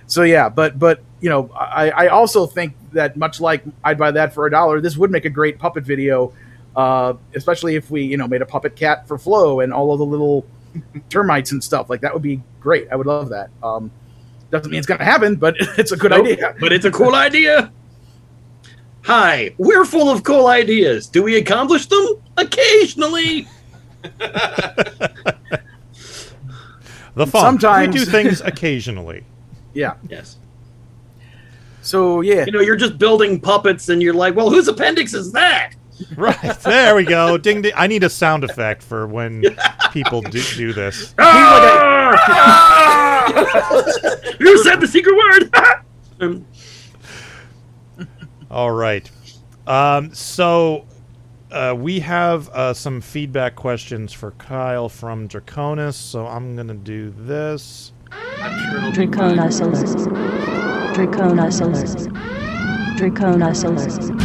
so yeah but but you know i i also think that much like i'd buy that for a dollar this would make a great puppet video uh especially if we you know made a puppet cat for flo and all of the little termites and stuff. Like that would be great. I would love that. Um doesn't mean it's gonna happen but it's a good Nope, idea But it's a cool idea. Hi, we're full of cool ideas. Do we accomplish them? Occasionally. The fun. Sometimes- we do things occasionally. yeah Yes. so yeah You know, you're just building puppets and you're like, well, whose appendix is that? Right there we go. Ding ding. I need a sound effect for when people do do this. Ah! You said the secret word. Um, All right. Um, so uh, we have uh, some feedback questions for Kyle from Draconis. So I'm gonna do this. Draconis alert. Draconis alert. Draconis alert.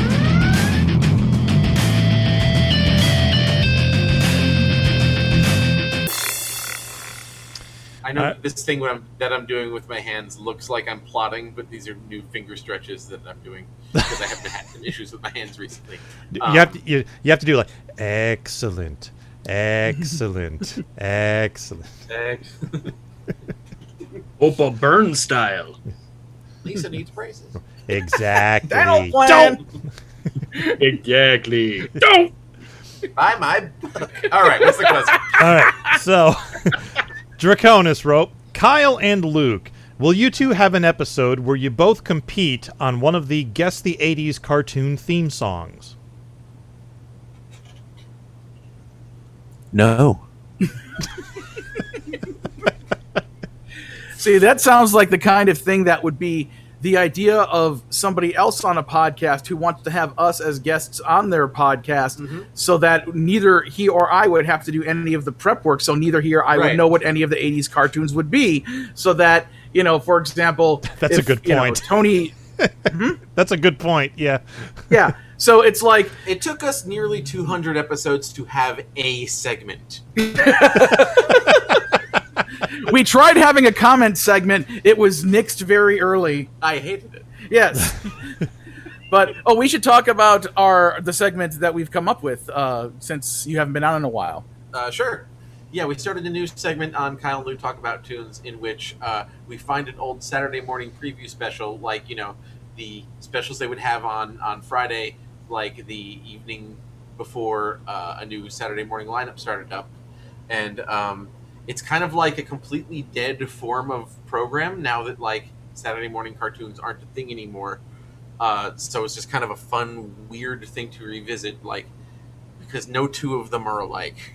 I know Uh, this thing I'm, that I'm doing with my hands looks like I'm plotting, but these are new finger stretches that I'm doing because I have been had some issues with my hands recently. Um, you have to you, you have to do like excellent, excellent, excellent. Thanks. Opa Burn style. Lisa needs braces. Exactly. Dental plan. Exactly. Don't. Buy my book. All right, what's the question? All right. So Draconis wrote, Kyle and Luke, will you two have an episode where you both compete on one of the Guess the 80s cartoon theme songs? No. See, that sounds like the kind of thing that would be the idea of somebody else on a podcast who wants to have us as guests on their podcast mm-hmm. so that neither he or I would have to do any of the prep work. So neither he or I Right. would know what any of the 80s cartoons would be. So that, you know, for example, That's a if, good you know, point. Tony, hmm? That's a good point. Yeah. yeah. So it's like, It took us nearly 200 episodes to have a segment. we tried having a comment segment. It was nixed very early. I hated it. Yes. but oh, we should talk about our the segment that we've come up with uh, since you haven't been on in a while. Uh, sure. Yeah, we started a new segment on Kyle and Luke Talk About Tunes in which uh, we find an old Saturday morning preview special, like, you know, the specials they would have on, on Friday, like the evening before uh, a new Saturday morning lineup started up. And um, it's kind of like a completely dead form of program now that, like, Saturday morning cartoons aren't a thing anymore. Uh, so it's just kind of a fun, weird thing to revisit, like, because no two of them are alike.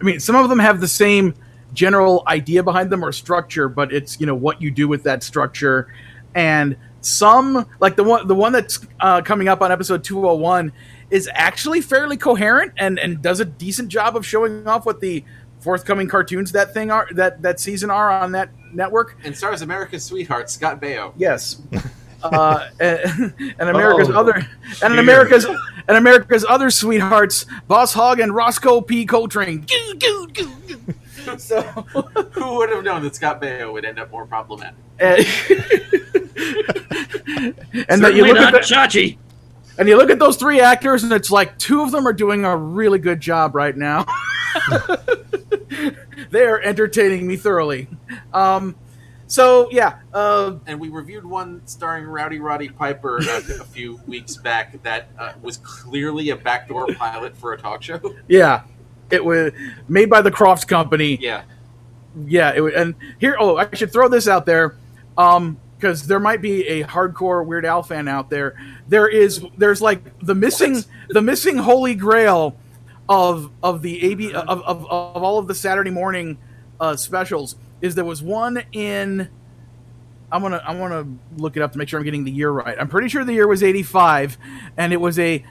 I mean, some of them have the same general idea behind them or structure, but it's you know what you do with that structure, and some like the one the one that's uh, coming up on episode two hundred one is actually fairly coherent and and does a decent job of showing off what the forthcoming cartoons that thing are that that season are on that network. And stars America's sweetheart Scott Baio. Yes. uh, and, and America's Oh, other and in America's and America's other sweethearts, Boss Hogg and Roscoe P. Coltrane. Goo, goo, goo, goo. so, Who would have known that Scott Baio would end up more problematic? and, and that you Certainly look at not the, Chachi. And you look at those three actors, and it's like two of them are doing a really good job right now. they are entertaining me thoroughly. Um, so yeah, uh, And we reviewed one starring Rowdy Roddy Piper a, a few weeks back that uh, was clearly a backdoor pilot for a talk show. yeah, it was made by the Kroffts Company. Yeah. yeah it would and here oh i should throw this out there um because there might be a hardcore weird al fan out there. There is there's like the missing the missing holy grail of of the ab of, of, of all of the saturday morning uh specials is there was one in i'm gonna i'm gonna look it up to make sure i'm getting the year right. I'm pretty sure the year was 85 and it was a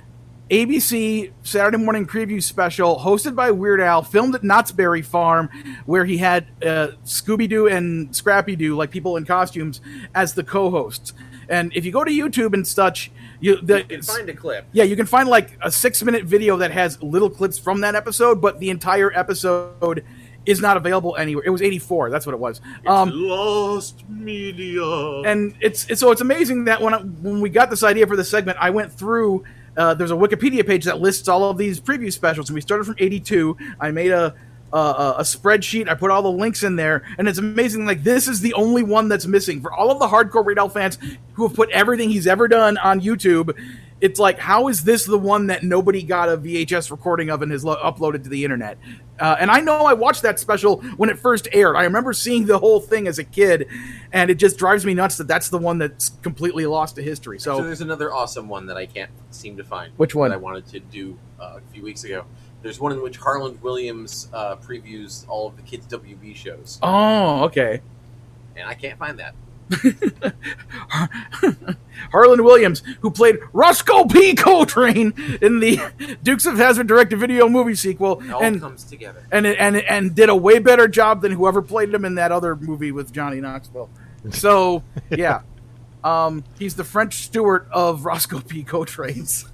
ABC Saturday morning preview special hosted by Weird Al, filmed at Knott's Berry Farm, where he had uh, Scooby Doo and Scrappy Doo, like people in costumes, as the co-hosts. And if you go to YouTube and such, you, the, You can find a clip. yeah, you can find like a six-minute video that has little clips from that episode, but the entire episode is not available anywhere. It was '84. That's what it was. Um, Lost media. and it's, it's so it's amazing that when I, when we got this idea for the segment, I went through. Uh, there's a Wikipedia page that lists all of these preview specials, and we started from '82. I made a, a a spreadsheet. I put all the links in there, and it's amazing. Like this is the only one that's missing for all of the hardcore Al fans who have put everything he's ever done on YouTube. It's like, how is this the one that nobody got a VHS recording of and has lo- uploaded to the internet? Uh, and I know I watched that special when it first aired. I remember seeing the whole thing as a kid, and it just drives me nuts that that's the one that's completely lost to history. So So, there's another awesome one that I can't seem to find. Which one? That I wanted to do uh, a few weeks ago. There's one in which Harland Williams uh, previews all of the kids' WB shows, oh, okay. and I can't find that. Harland Williams, who played Roscoe P. Coltrane in the Dukes of Hazzard direct-to-video movie sequel, It all and comes together. and and and did a way better job than whoever played him in that other movie with Johnny Knoxville. So yeah, um, he's the French Stewart of Roscoe P. Coltrane's.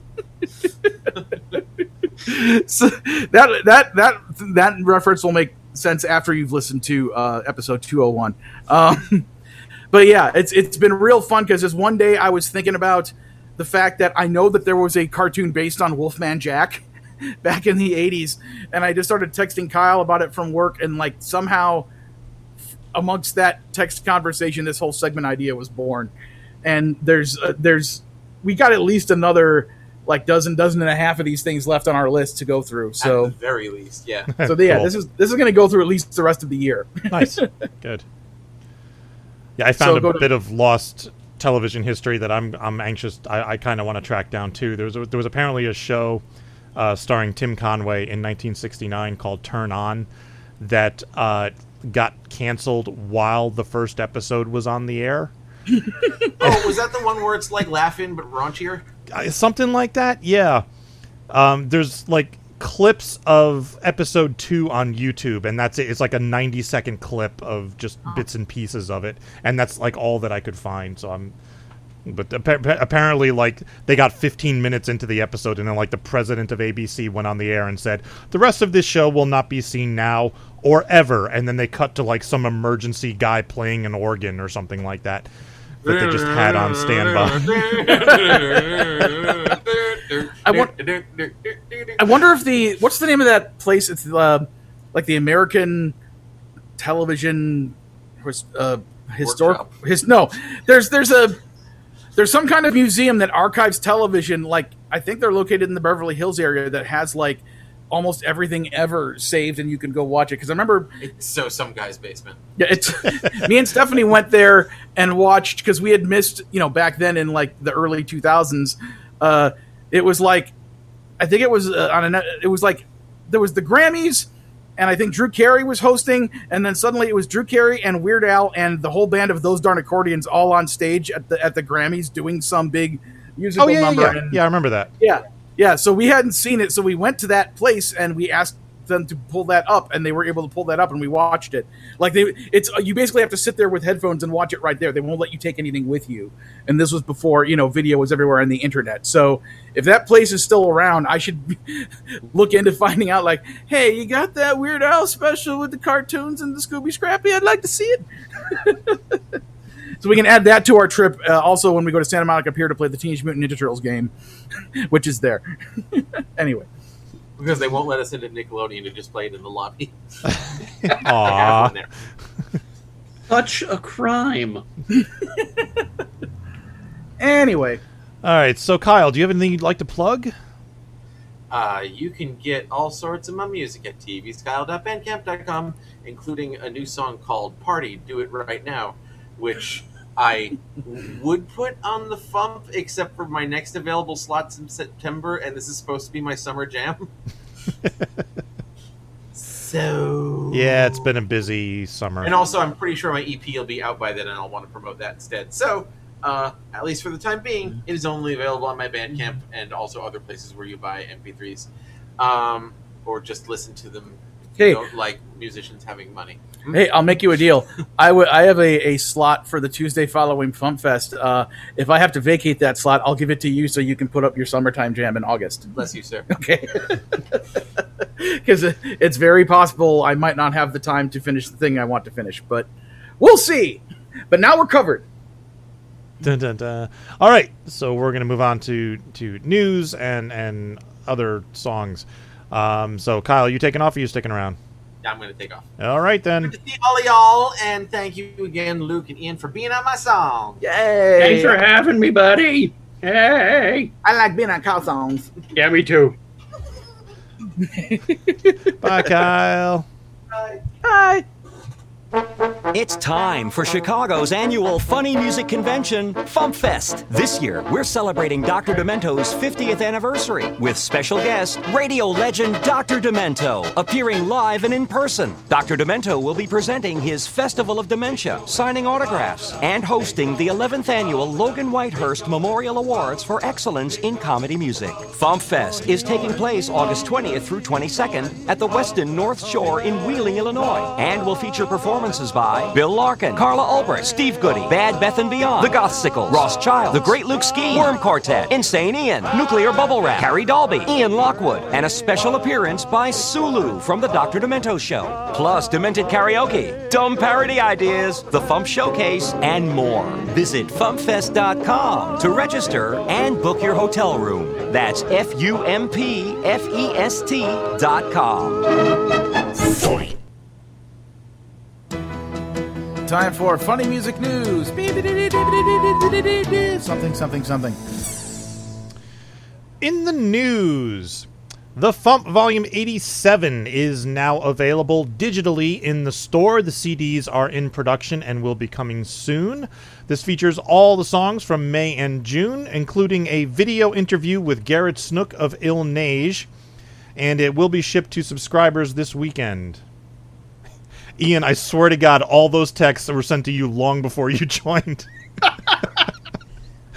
so that that that that reference will make sense after you've listened to uh, episode two hundred one. Um, but yeah, it's it's been real fun because just one day I was thinking about the fact that I know that there was a cartoon based on Wolfman Jack back in the 80s and I just started texting Kyle about it from work and like somehow amongst that text conversation this whole segment idea was born and there's uh, there's we got at least another like dozen dozen and a half of these things left on our list to go through At so the very least, yeah. so yeah Cool. this is this is going to go through at least the rest of the year nice, good. Yeah, I found So a go to- bit of lost television history that I'm I'm anxious. I, I kind of want to track down too. There was a, there was apparently a show uh, starring Tim Conway in 1969 called Turn On that uh, got canceled while the first episode was on the air. oh, was that the one where it's like laughing but raunchier? Uh, something like that. Yeah. Um, there's like clips of episode two on YouTube, and that's it. It's like a 90 second clip of just oh. bits and pieces of it, and that's like all that I could find. So I'm But appa- appa- apparently, like they got 15 minutes into the episode, and then like the president of ABC went on the air and said, "The rest of this show will not be seen now or ever." And then they cut to like some emergency guy playing an organ or something like that that they just had on standby. I want- I wonder if the what's the name of that place? It's uh, like the American television his- uh, historic. Workshop. His no, there's there's a there's some kind of museum that archives television. Like I think they're located in the Beverly Hills area that has like almost everything ever saved, and you can go watch it. Because I remember It's so some guy's basement. yeah, it's me and Stephanie went there and watched because we had missed, you know, back then in like the early 2000s. Uh, it was like, I think it was uh, on a, it was like there was the Grammys, and I think Drew Carey was hosting, and then suddenly it was Drew Carey and Weird Al and the whole band of those darn accordions all on stage at the at the Grammys doing some big musical Oh yeah, yeah, number. yeah. and- yeah. I remember that. yeah, yeah. So we hadn't seen it, so we went to that place and we asked them to pull that up, and they were able to pull that up, and we watched it. Like they, it's you basically have to sit there with headphones and watch it right there. They won't let you take anything with you. And this was before you know video was everywhere on the internet. So if that place is still around, I should look into finding out. Like, hey, you got that Weird Al special with the cartoons and the Scooby Scrappy? I'd like to see it. So we can add that to our trip. Uh, also, when we go to Santa Monica Pier to play the Teenage Mutant Ninja Turtles game, which is there. anyway, Because they won't let us into Nickelodeon to just play it in the lobby. I have Aw. one there. Such a crime. anyway, All right. So Kyle, do you have anything you'd like to plug? Uh, you can get all sorts of my music at tvskyle.bandcamp.com, including a new song called Party, Do It Right Now, which I would put on the Fump, except for my next available slots in September, and this is supposed to be my summer jam. so. Yeah, it's been a busy summer. And also, I'm pretty sure my EP will be out by then, and I'll want to promote that instead. So, uh, at least for the time being, it is only available on my Bandcamp and also other places where you buy MP3s, um, or just listen to them. If Hey. you don't like musicians having money. hey, I'll make you a deal. I would. I have a, a slot for the Tuesday following FumpFest. Uh, if I have to vacate that slot, I'll give it to you so you can put up your summertime jam in August. Bless you, sir. Okay. Because it's very possible I might not have the time to finish the thing I want to finish, but we'll see. But now we're covered. Dun, dun, dun. All right, so we're gonna move on to to news and and other songs. Um, so Kyle, you taking off? or you sticking around? Yeah, I'm going to take off. All right then. Good to see all of y'all, and thank you again, Luke and Ian, for being on my song. Yay! Thanks for having me, buddy. Hey. I like being on cow songs. Yeah, me too. Bye, Kyle. Hi. It's time for Chicago's annual funny music convention, FumpFest. This year, we're celebrating Dr. Demento's 50th anniversary with special guest, radio legend Dr. Demento, appearing live and in person. Dr. Demento will be presenting his Festival of Dementia, signing autographs, and hosting the 11th annual Logan Whitehurst Memorial Awards for Excellence in Comedy Music. FumpFest is taking place August 20th through 22nd at the Westin North Shore in Wheeling, Illinois, and will feature performances by Bill Larkin, Carla Ulbrich, Steve Goodie, Bad Beth and Beyond, The Gothsicles, Ross Child, The Great Luke Ski, Worm Quartet, Insane Ian, Nuclear Bubble Wrap, Carrie Dalby, Ian Lockwood, and a special appearance by Sulu from The Dr. Demento Show. Plus, Demented Karaoke, dumb parody ideas, The Fump Showcase, and more. Visit FumpFest.com to register and book your hotel room. That's F U M P F E S T dot com. Time for funny music news. Something, something, something. In the news, the Fump Volume 87 is now available digitally in the store. The CDs are in production and will be coming soon. This features all the songs from May and June, including a video interview with Garrett Snook of Il Neige, and it will be shipped to subscribers this weekend. Ian, I swear to God, all those texts were sent to you long before you joined.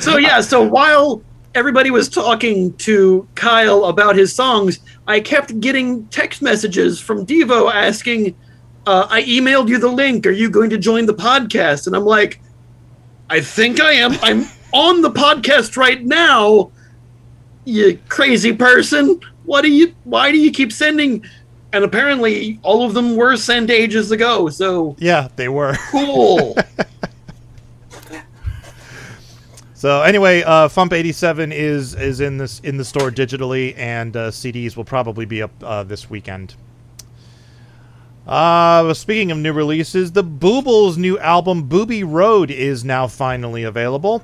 So yeah, so while everybody was talking to Kyle about his songs, I kept getting text messages from Devo asking, uh, "I emailed you the link. Are you going to join the podcast?" And I'm like, "I think I am. I'm on the podcast right now. You crazy person! What do you? Why do you keep sending? And apparently, all of them were sent ages ago. So Yeah, they were. cool. So anyway, uh, Fump eighty seven is is in this in the store digitally, and uh, CDs will probably be up uh, this weekend. Uh, speaking of new releases, the Boobles' new album "Boobie Road" is now finally available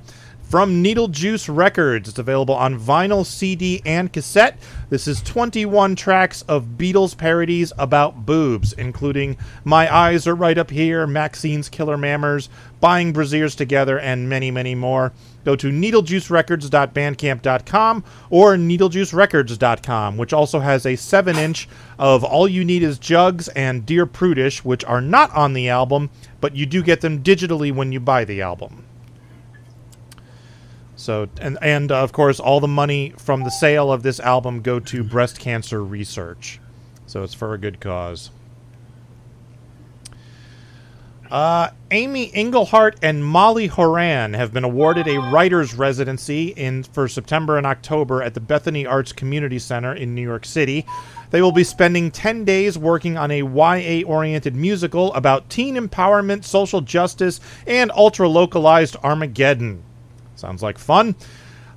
from Needle Juice Records. It's available on vinyl, CD, and cassette. This is 21 tracks of Beatles parodies about boobs, including "My Eyes Are Right Up Here," Maxine's Killer Mammers, "Buying Braziers Together," and many, many more. Go to needlejuicerecords.bandcamp.com or needlejuicerecords.com, which also has a 7 inch of All You Need Is Jugs and Dear Prudish, which are not on the album, but you do get them digitally when you buy the album. So, and, and uh, of course, all the money from the sale of this album go to breast cancer research. So it's for a good cause. Uh, Amy Engelhardt and Molly Horan have been awarded a writer's residency in for September and October at the Bethany Arts Community Center in New York City. They will be spending 10 days working on a YA oriented musical about teen empowerment, social justice, and ultra localized Armageddon. Sounds like fun.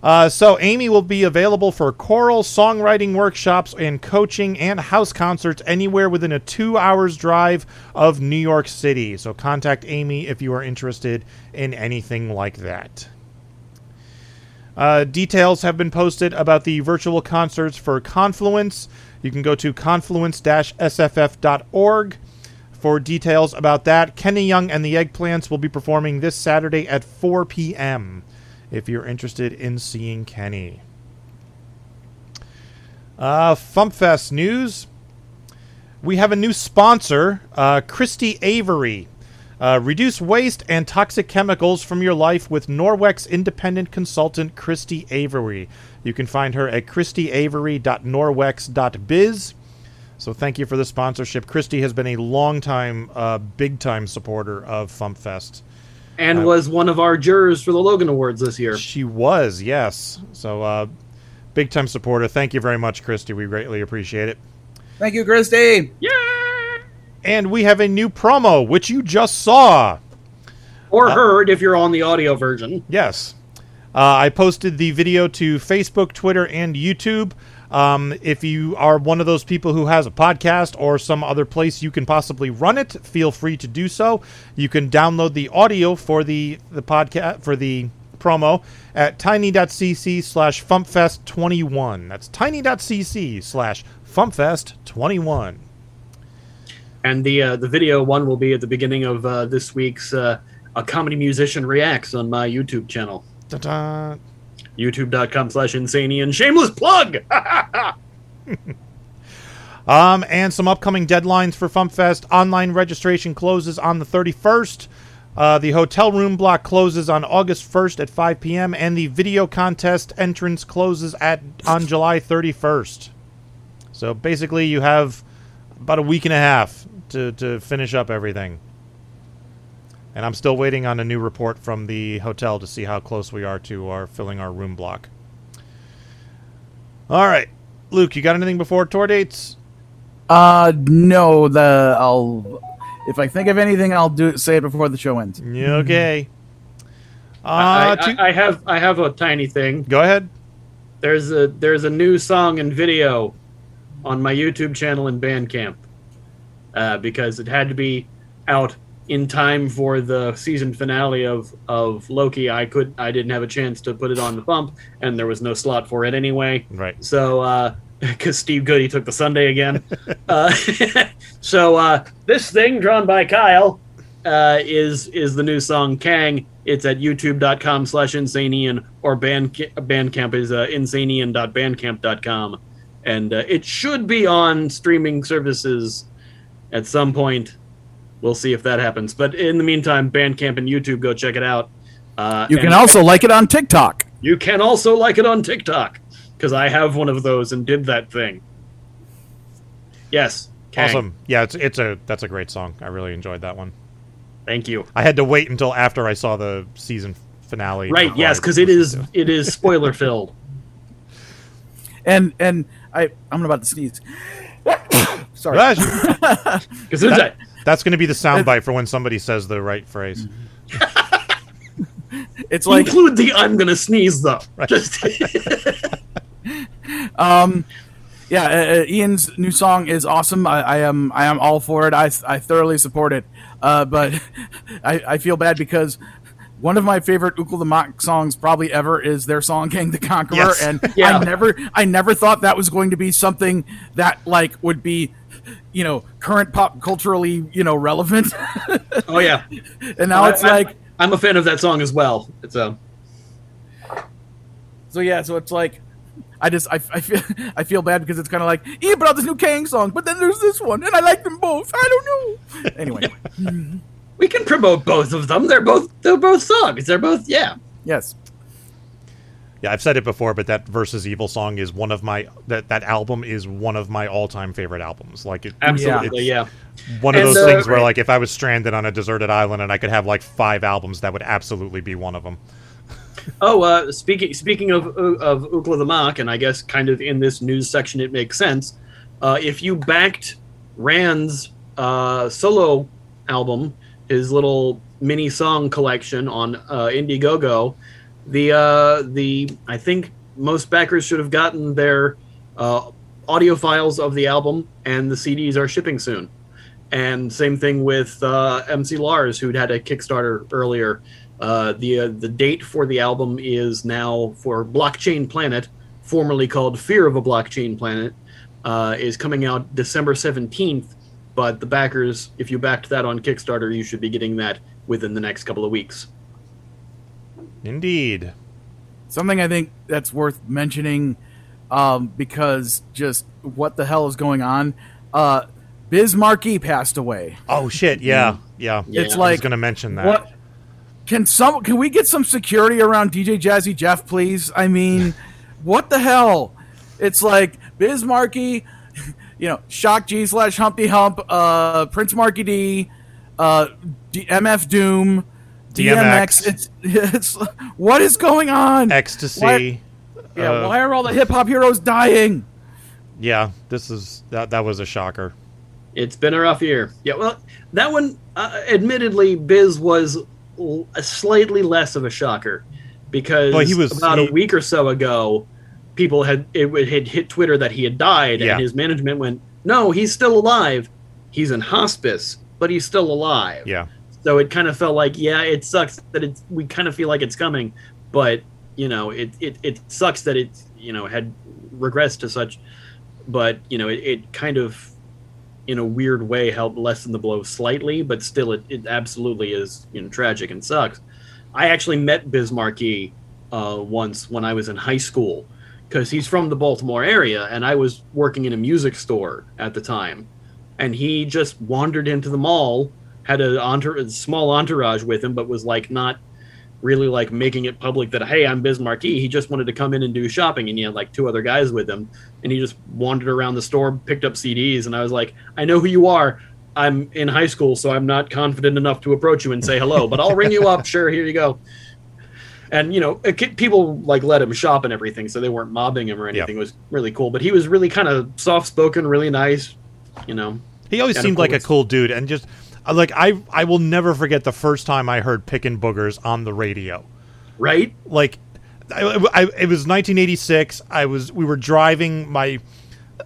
Uh, so, Amy will be available for choral, songwriting workshops, and coaching and house concerts anywhere within a two hours drive of New York City. So, contact Amy if you are interested in anything like that. Uh, details have been posted about the virtual concerts for Confluence. You can go to confluence sff.org for details about that. Kenny Young and the Eggplants will be performing this Saturday at 4 p.m if you're interested in seeing Kenny. Uh, FumpFest news. We have a new sponsor, uh, Christy Avery. Uh, reduce waste and toxic chemicals from your life with Norwex independent consultant Christy Avery. You can find her at christyavery.norwex.biz. So thank you for the sponsorship. Christy has been a long time, uh, big time supporter of FumpFest and was one of our jurors for the Logan Awards this year. She was, yes. So, uh, big time supporter. Thank you very much, Christy. We greatly appreciate it. Thank you, Christy. Yeah. And we have a new promo, which you just saw. Or uh, heard if you're on the audio version. Yes. Uh, I posted the video to Facebook, Twitter, and YouTube. Um, if you are one of those people who has a podcast or some other place you can possibly run it, feel free to do so. You can download the audio for the the podcast for the promo at tiny.cc slash fumpfest21. That's tiny.cc slash fumpfest21. And the uh, the video one will be at the beginning of uh, this week's uh, A Comedy Musician Reacts on my YouTube channel. Ta-da youtube.com slash insanian shameless plug. Um and some upcoming deadlines for fumpfest online registration closes on the 31st uh, the hotel room block closes on august 1st at 5 p.m and the video contest entrance closes at on july 31st so basically you have about a week and a half to, to finish up everything and I'm still waiting on a new report from the hotel to see how close we are to our filling our room block. All right, Luke, you got anything before tour dates? Uh, no. The I'll if I think of anything, I'll do say it before the show ends. Okay. Uh, I, I, I have I have a tiny thing. Go ahead. There's a there's a new song and video on my YouTube channel in Bandcamp uh, because it had to be out in time for the season finale of of Loki, I could I didn't have a chance to put it on the Fump, and there was no slot for it anyway. Right. So because uh, Steve Goodie took the Sunday again, uh, so uh, this thing drawn by Kyle uh, is is the new song Kang. It's at youtube.com slash insanian or band, Bandcamp is uh, insanian.bandcamp.com. And uh, it should be on streaming services at some point we'll see if that happens. But in the meantime, Bandcamp and YouTube, go check it out. Uh, you can also like it on TikTok. You can also like it on TikTok because I have one of those and did that thing. Yes, Kang. awesome. Yeah, it's it's a that's a great song. I really enjoyed that one. Thank you. I had to wait until after I saw the season finale. Right? Yes, because it is listened it is spoiler filled. And and I I'm about to sneeze. Sorry. to. Because That- that's going to be the soundbite for when somebody says the right phrase. It's like include the I'm gonna sneeze though. Just Um, yeah, uh, uh, Ian's new song is awesome. I, I am I am all for it. I, I thoroughly support it. Uh, but I, I feel bad because one of my favorite Ookla the Mok songs probably ever is their song "Kang the Conqueror," Yes. and Yeah. I never I never thought that was going to be something that like would be you know current pop culturally you know relevant. oh yeah, and now I- it's I- like I'm a fan of that song as well. It's a So yeah, so it's like I just I, I feel I feel bad because it's kind of like he brought this new Kang song, but then there's this one, and I like them both. I don't know. Anyway, we can promote both of them. They're both they're both songs. They're both yeah. yes, Yeah, I've said it before, but that versus Evil song is one of my that that album is one of my all time favorite albums. Like it, Absolutely, it's yeah. One of And, those things where like if I was stranded on a deserted island and I could have like five albums, that would absolutely be one of them. Oh, uh, speaking speaking of of Ookla the Mok, and I guess kind of in this news section, it makes sense. Uh, if you backed Rand's uh, solo album, his little mini song collection on uh, Indiegogo, the uh, the I think most backers should have gotten their uh, audio files of the album, and the CDs are shipping soon. And same thing with uh, MC Lars, who'd had a Kickstarter earlier. Uh, the uh, the date for the album is now for Blockchain Planet, formerly called Fear of a Blockchain Planet, uh, is coming out December seventeenth. But the backers, if you backed that on Kickstarter, you should be getting that within the next couple of weeks. Indeed. something I think that's worth mentioning um, because just what the hell is going on? Uh, Biz Markie passed away. Oh shit! Yeah, yeah. It's I like was going to mention that. What can some? Can we get some security around DJ Jazzy Jeff, please? I mean, what the hell? It's like Biz Markie, you know, Shock G slash Humpty Hump, uh, Prince Markie D, uh, D- MF Doom, DMX. DMX. It's it's what is going on? Ecstasy. Why- yeah, uh, why are all the hip hop heroes dying? Yeah, this is that. That was a shocker. It's been a rough year. Yeah, well, that one, uh, admittedly, Biz was l- a slightly less of a shocker because Well, he was- about he- a week or so ago, people had it would- had hit Twitter that he had died, Yeah. and his management went, "No, he's still alive. He's in hospice, but he's still alive." Yeah. So it kind of felt like, yeah, it sucks that it's we kind of feel like it's coming, but you know, it it, it sucks that it you know had regressed to such, but you know, it, it kind of in a weird way helped lessen the blow slightly, but still, it, it absolutely is you know tragic and sucks. I actually met Biz Markie uh, once when I was in high school because he's from the Baltimore area, and I was working in a music store at the time, and he just wandered into the mall, had a, a small entourage with him, but was like not really like making it public that hey i'm biz markie he just wanted to come in and do shopping and he had like two other guys with him and he just wandered around the store picked up cds and i was like i know who you are. I'm in high school so i'm not confident enough to approach you and say hello but i'll ring you up. Sure here you go. And you know people like let him shop and everything so they weren't mobbing him or anything. It was really cool but he was really kind of soft spoken really nice you know He always seemed like a cool dude, and just like I, I will never forget the first time I heard "Pickin' Boogers" on the radio. Right? Like, I, I, it was 1986. I was we were driving my,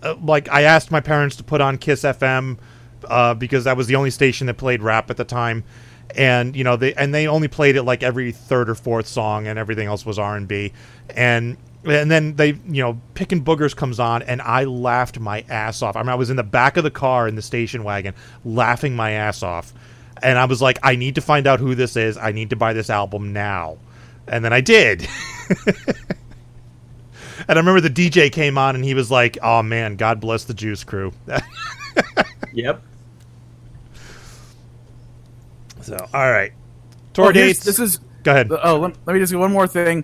uh, like I asked my parents to put on Kiss FM, uh, because that was the only station that played rap at the time, and you know they and they only played it like every third or fourth song, and everything else was R and B, and and then they you know picking boogers comes on and i laughed my ass off. I mean i was in the back of the car in the station wagon laughing my ass off. And i was like i need to find out who this is. I need to buy this album now. And then i did. And i remember the dj came on and he was like oh man god bless the juice crew. Yep. So all right. Tour Oh, dates. This is go ahead. Oh, let, let me just do one more thing.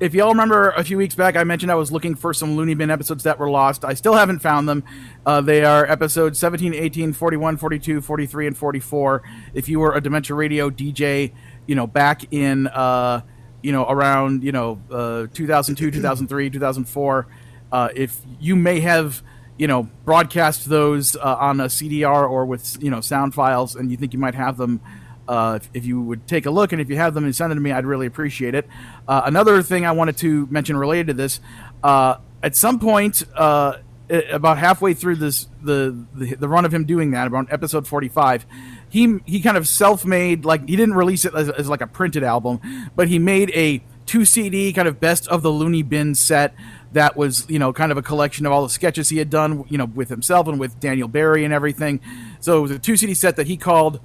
If y'all remember a few weeks back, I mentioned I was looking for some Looney Bin episodes that were lost. I still haven't found them. Uh, they are episodes 17, 18, 41, 42, 43, and 44. If you were a Dementia Radio DJ, you know, back in, uh, you know, around you know uh, 2002, 2003, 2004. Uh, if you may have you know broadcast those uh, on a CDR or with you know sound files, and you think you might have them. Uh, if, if you would take a look and if you have them and send them to me, I'd really appreciate it. Uh, another thing I wanted to mention related to this, uh, at some point, uh, i- about halfway through this the, the the run of him doing that, about episode forty five, he he kind of self made like he didn't release it as, as like a printed album, but he made a two CD kind of best of the Looney Bin set that was you know kind of a collection of all the sketches he had done you know with himself and with Daniel Barry and everything. So it was a two CD set that he called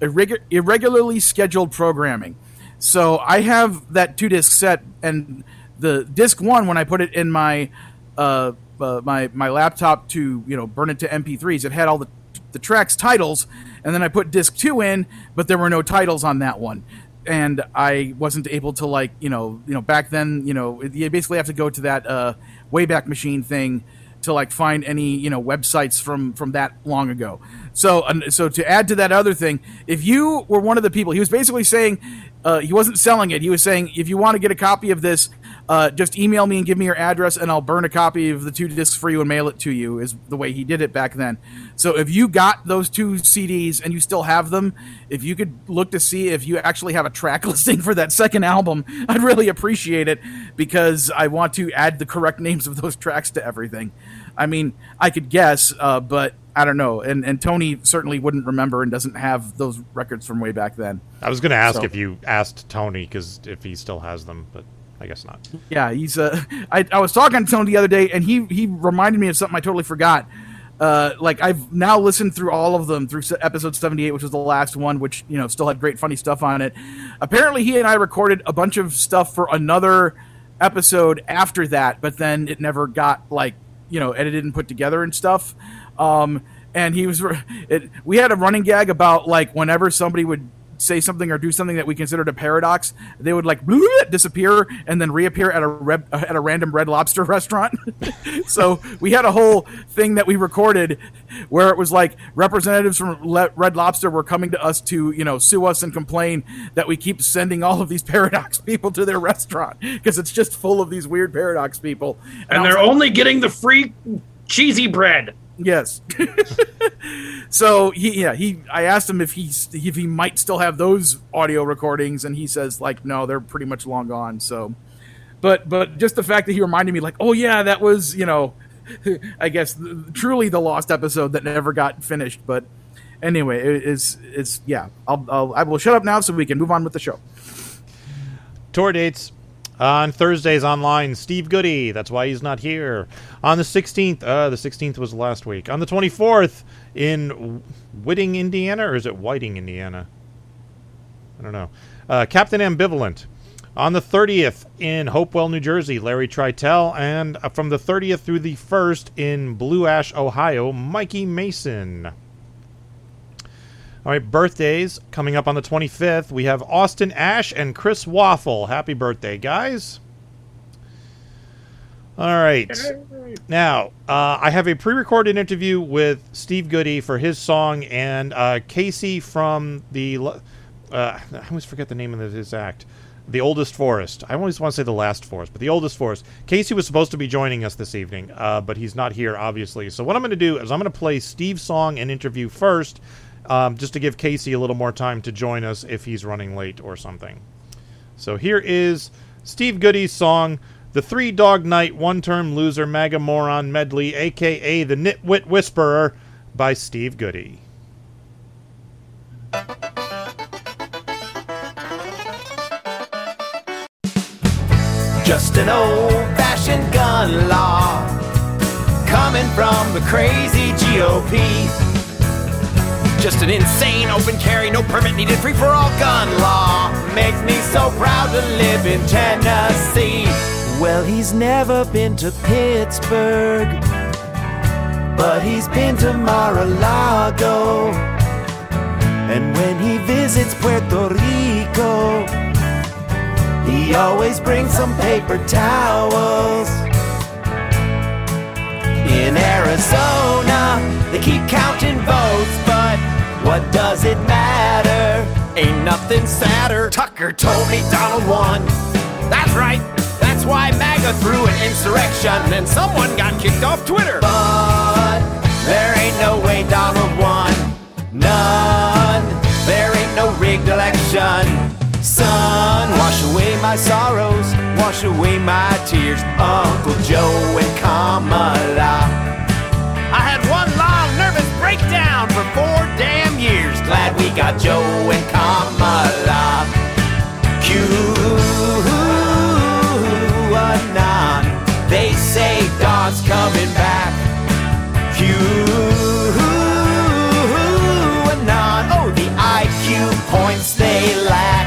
irregu- irregularly scheduled programming. So I have that two disc set, and the disc one when I put it in my uh, uh, my my laptop to you know burn it to MP3s, it had all the the tracks titles, and then I put disc two in, but there were no titles on that one. And I wasn't able to like you know you know back then you know you basically have to go to that uh, Wayback Machine thing to like find any you know websites from from that long ago. So so to add to that other thing, if you were one of the people, he was basically saying uh, he wasn't selling it. He was saying if you want to get a copy of this, uh, just email me and give me your address, and I'll burn a copy of the two discs for you and mail it to you. Is the way he did it back then. So if you got those two CDs and you still have them, if you could look to see if you actually have a track listing for that second album, I'd really appreciate it because I want to add the correct names of those tracks to everything. I mean, I could guess, uh, but I don't know. And and Tony certainly wouldn't remember and doesn't have those records from way back then. I was going to ask So- if you asked Tony because if he still has them, but I guess not. Yeah, he's. Uh, I, I was talking to Tony the other day, and he he reminded me of something I totally forgot. Uh, like I've now listened through all of them through episode seventy eight, which was the last one, which you know still had great funny stuff on it. Apparently, he and I recorded a bunch of stuff for another episode after that, but then it never got like you know edited and put together and stuff. Um, and he was it, we had a running gag about like whenever somebody would say something or do something that we considered a paradox, they would like disappear and then reappear at a at a random Red Lobster restaurant. so we had a whole thing that we recorded where it was like representatives from Le- Red Lobster were coming to us to you know sue us and complain that we keep sending all of these paradox people to their restaurant because it's just full of these weird paradox people, And was they're like, only getting the free cheesy bread. Yes. so he, yeah, he. I asked him if he if he might still have those audio recordings, and he says like, no, they're pretty much long gone. So, but but just the fact that he reminded me, like, oh yeah, that was you know, I guess truly the lost episode that never got finished. But anyway, it is it's yeah. I'll, I'll I will shut up now so we can move on with the show. Tour dates on Thursdays online. Steve Goodie. That's why he's not here. On the 16th. Uh, the 16th was last week. On the 24th in Whitting, Indiana, or is it Whiting, Indiana? I don't know. Uh, Captain Ambivalent. On the 30th in Hopewell, New Jersey, Larry Tritel. And uh, from the 30th through the 1st in Blue Ash, Ohio, Mikey Mason. All right, birthdays coming up on the 25th. We have Austin Ash and Chris Waffle. Happy birthday, guys. All right. Now, uh, I have a pre recorded interview with Steve Goodie for his song and uh, Casey from the. Uh, I always forget the name of his act. The Oldest Forest. I always want to say The Last Forest, but The Oldest Forest. Casey was supposed to be joining us this evening, uh, but he's not here, obviously. So, what I'm going to do is I'm going to play Steve's song and interview first, um, just to give Casey a little more time to join us if he's running late or something. So, here is Steve Goodie's song, The Three Dog Night One Term Loser MAGA Moron Medley, aka The Nitwit Whisperer, by Steve Goodie. Just an old fashioned gun law coming from the crazy GOP. Just an insane open carry, no permit needed, free for all gun law. Makes me so proud to live in Tennessee. Well, he's never been to Pittsburgh, but he's been to Mar a Lago. And when he visits Puerto Rico, he always brings some paper towels. In Arizona, they keep counting votes, but what does it matter? Ain't nothing sadder. Tucker told me Donald won. That's right. That's why MAGA threw an insurrection and someone got kicked off Twitter. But there ain't no way Donald won. None. There ain't no rigged election. Son, wash away my sorrows, wash away my tears. Uncle Joe and Kamala. Glad we got Joe and Kamala. QAnon. They say God's coming back. QAnon. Oh, the IQ points they lack.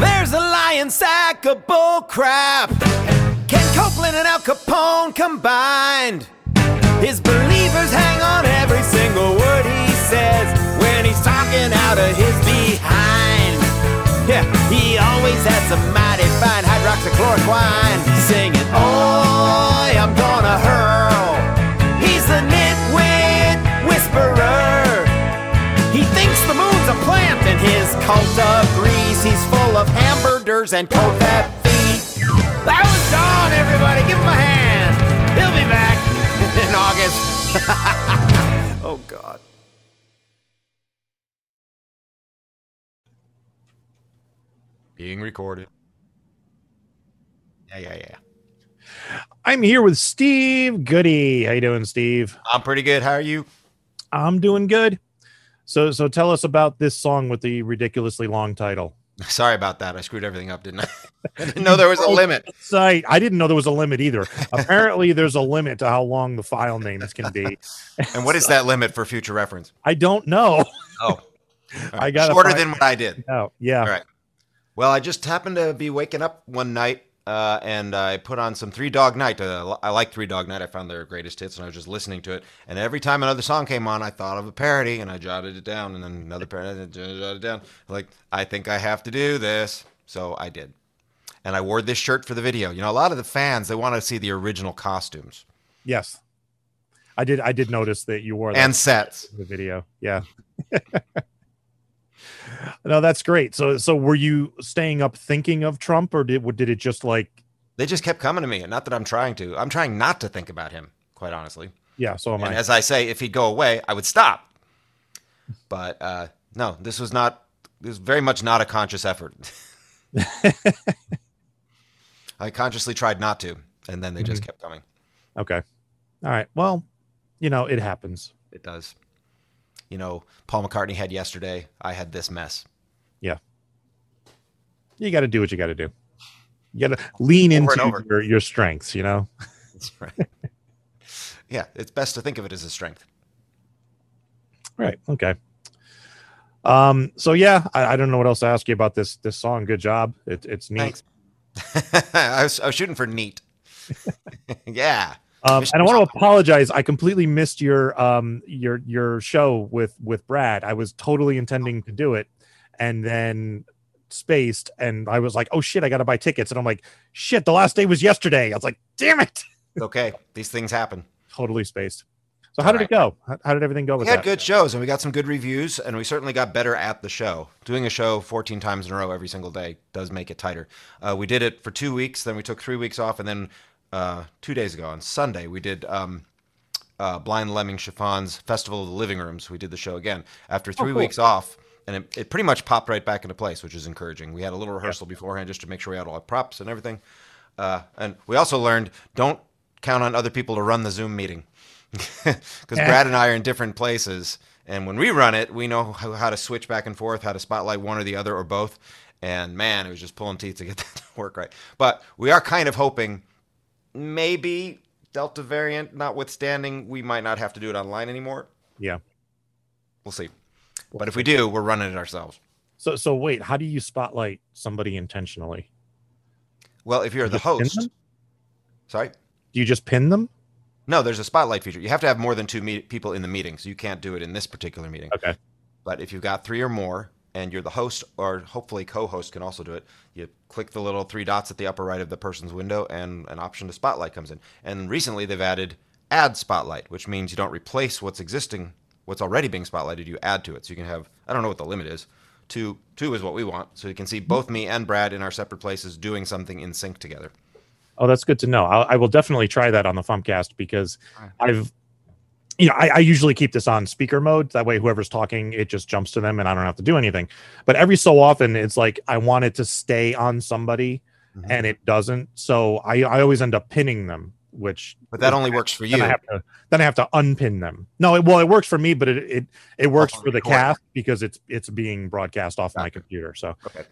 There's a lion sack of bull crap. Ken Copeland and Al Capone combined. His believers hang on every single word says when he's talking out of his behind. Yeah, he always has some mighty fine hydroxychloroquine singing, Oi, I'm gonna hurl. He's the nitwit whisperer. He thinks the moon's a plant and his cult of agrees he's full of hamburgers and cold fat feet. That was Don, everybody. Give him a hand. He'll be back in August. oh, God. Being recorded. Yeah, yeah, yeah. I'm here with Steve Goodie. How you doing, Steve? I'm pretty good. How are you? I'm doing good. So, so tell us about this song with the ridiculously long title. Sorry about that. I screwed everything up, didn't I? I didn't know there was a oh, limit. Site. I didn't know there was a limit either. Apparently, there's a limit to how long the file names can be. And what is that limit for future reference? I don't know. Oh, I got shorter than what I did. Oh, yeah. All right. Well, I just happened to be waking up one night uh, and I put on some Three Dog Night. Uh, I like Three Dog Night. I found their greatest hits, and I was just listening to it. And every time another song came on, I thought of a parody, and I jotted it down. And then another parody, and I jotted it down. Like, I think I have to do this, so I did. And I wore this shirt for the video. You know, a lot of the fans they want to see the original costumes. Yes, I did. I did notice that you wore that And sets. the video. Yeah. no, that's great. So, so were you staying up thinking of Trump, or did did it just like? They just kept coming to me. And not that I'm trying to. I'm trying not to think about him, quite honestly. Yeah. So am and I. as I say, if he'd go away, I would stop. But uh, no, this was not. This was very much not a conscious effort. I consciously tried not to, and then they just Mhm. kept coming. Okay. All right. Well, you know, it happens. It does. You know, Paul McCartney had yesterday. I had this mess. Yeah. You got to do what you got to do. You got to lean Over into your, your strengths, you know? That's right. yeah, it's best to think of it as a strength. Right. Okay. Um, so yeah, I, I don't know what else to ask you about this this song. Good job. It, it's neat. I, was, I was shooting for neat. yeah. Um, and I want to apologize. I completely missed your um your your show with with Brad. I was totally intending to do it, and then spaced. And I was like, oh shit, I got to buy tickets. And I'm like, shit, the last day was yesterday. I was like, damn it, okay. These things happen. totally spaced. So how did it go? How, how did everything go We had that? good shows and we got some good reviews and we certainly got better at the show. Doing a show 14 times in a row every single day does make it tighter. Uh, we did it for two weeks, then we took three weeks off, and then uh, two days ago on Sunday we did um, uh, Blind Lemming Chiffon's Festival of the Living Rooms. We did the show again after three Oh, cool. weeks off. And it, it pretty much popped right back into place, which is encouraging. We had a little rehearsal beforehand just to make sure we had all our props and everything. Uh, and we also learned don't count on other people to run the Zoom meeting because Brad and I are in different places. And when we run it, we know how, how to switch back and forth, how to spotlight one or the other or both. And man, it was just pulling teeth to get that to work right. But we are kind of hoping maybe Delta variant notwithstanding, we might not have to do it online anymore. Yeah. We'll see. But if we do, we're running it ourselves. So so wait, how do you spotlight somebody intentionally? Well, if you're the host, sorry. Do you just pin them? No, there's a spotlight feature. You have to have more than two meet- people in the meeting, so you can't do it in this particular meeting. Okay. But if you've got three or more, and you're the host, or hopefully co-host can also do it, you click the little three dots at the upper right of the person's window, and an option to spotlight comes in. And recently, they've added add spotlight, which means you don't replace what's existing, what's already being spotlighted. You add to it, so you can have I don't know what the limit is, Two, two is what we want. So you can see both me and Brad in our separate places doing something in sync together. Oh, that's good to know. I'll, I will definitely try that on the Fumpcast because I've, you know, I, I usually keep this on speaker mode. That way, whoever's talking, it just jumps to them, and I don't have to do anything. But every so often, it's like I want it to stay on somebody, Mm-hmm. and it doesn't. So I, I always end up pinning them, which. But that only works for then you. I have to then I have to unpin them. No, it, well, it works for me, but it it, it works on for the cast because it's it's being broadcast off my computer. So Okay.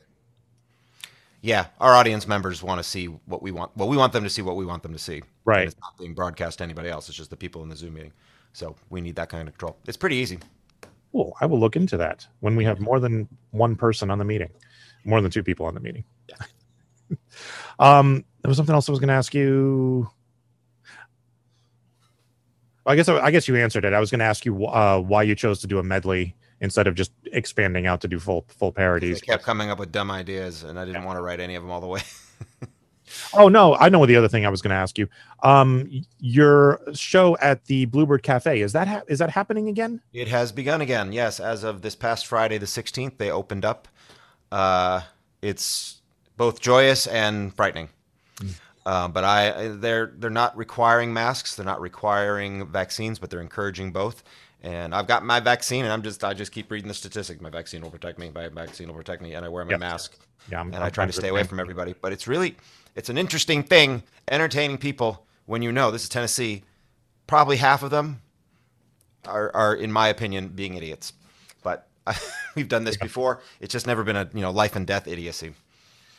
Yeah, our audience members want to see what we want. Well, we want them to see what we want them to see. Right. And it's not being broadcast to anybody else. It's just the people in the Zoom meeting. So we need that kind of control. It's pretty easy. Cool. I will look into that when we have more than one person on the meeting, more than two people on the meeting. um, there was something else I was going to ask you. I guess I guess you answered it. I was going to ask you uh, why you chose to do a medley instead of just expanding out to do full full parodies. kept coming up with dumb ideas, and I didn't want to write any of them all the way. Oh no, I know the other thing I was going to ask you. Um, your show at the Bluebird Cafe is that ha- is that happening again? It has begun again. Yes, as of this past Friday, the 16th, they opened up. Uh, it's both joyous and frightening. Uh, but I, they're they're not requiring masks. They're not requiring vaccines, but they're encouraging both. And I've got my vaccine, and I'm just I just keep reading the statistics. My vaccine will protect me. My vaccine will protect me, and I wear my Yep. mask. Yeah, I'm- and I I'm try to stay away from everybody. But it's really it's an interesting thing, entertaining people when you know this is Tennessee. Probably half of them are, are in my opinion, being idiots. But we've done this before. It's just never been a you know life and death idiocy.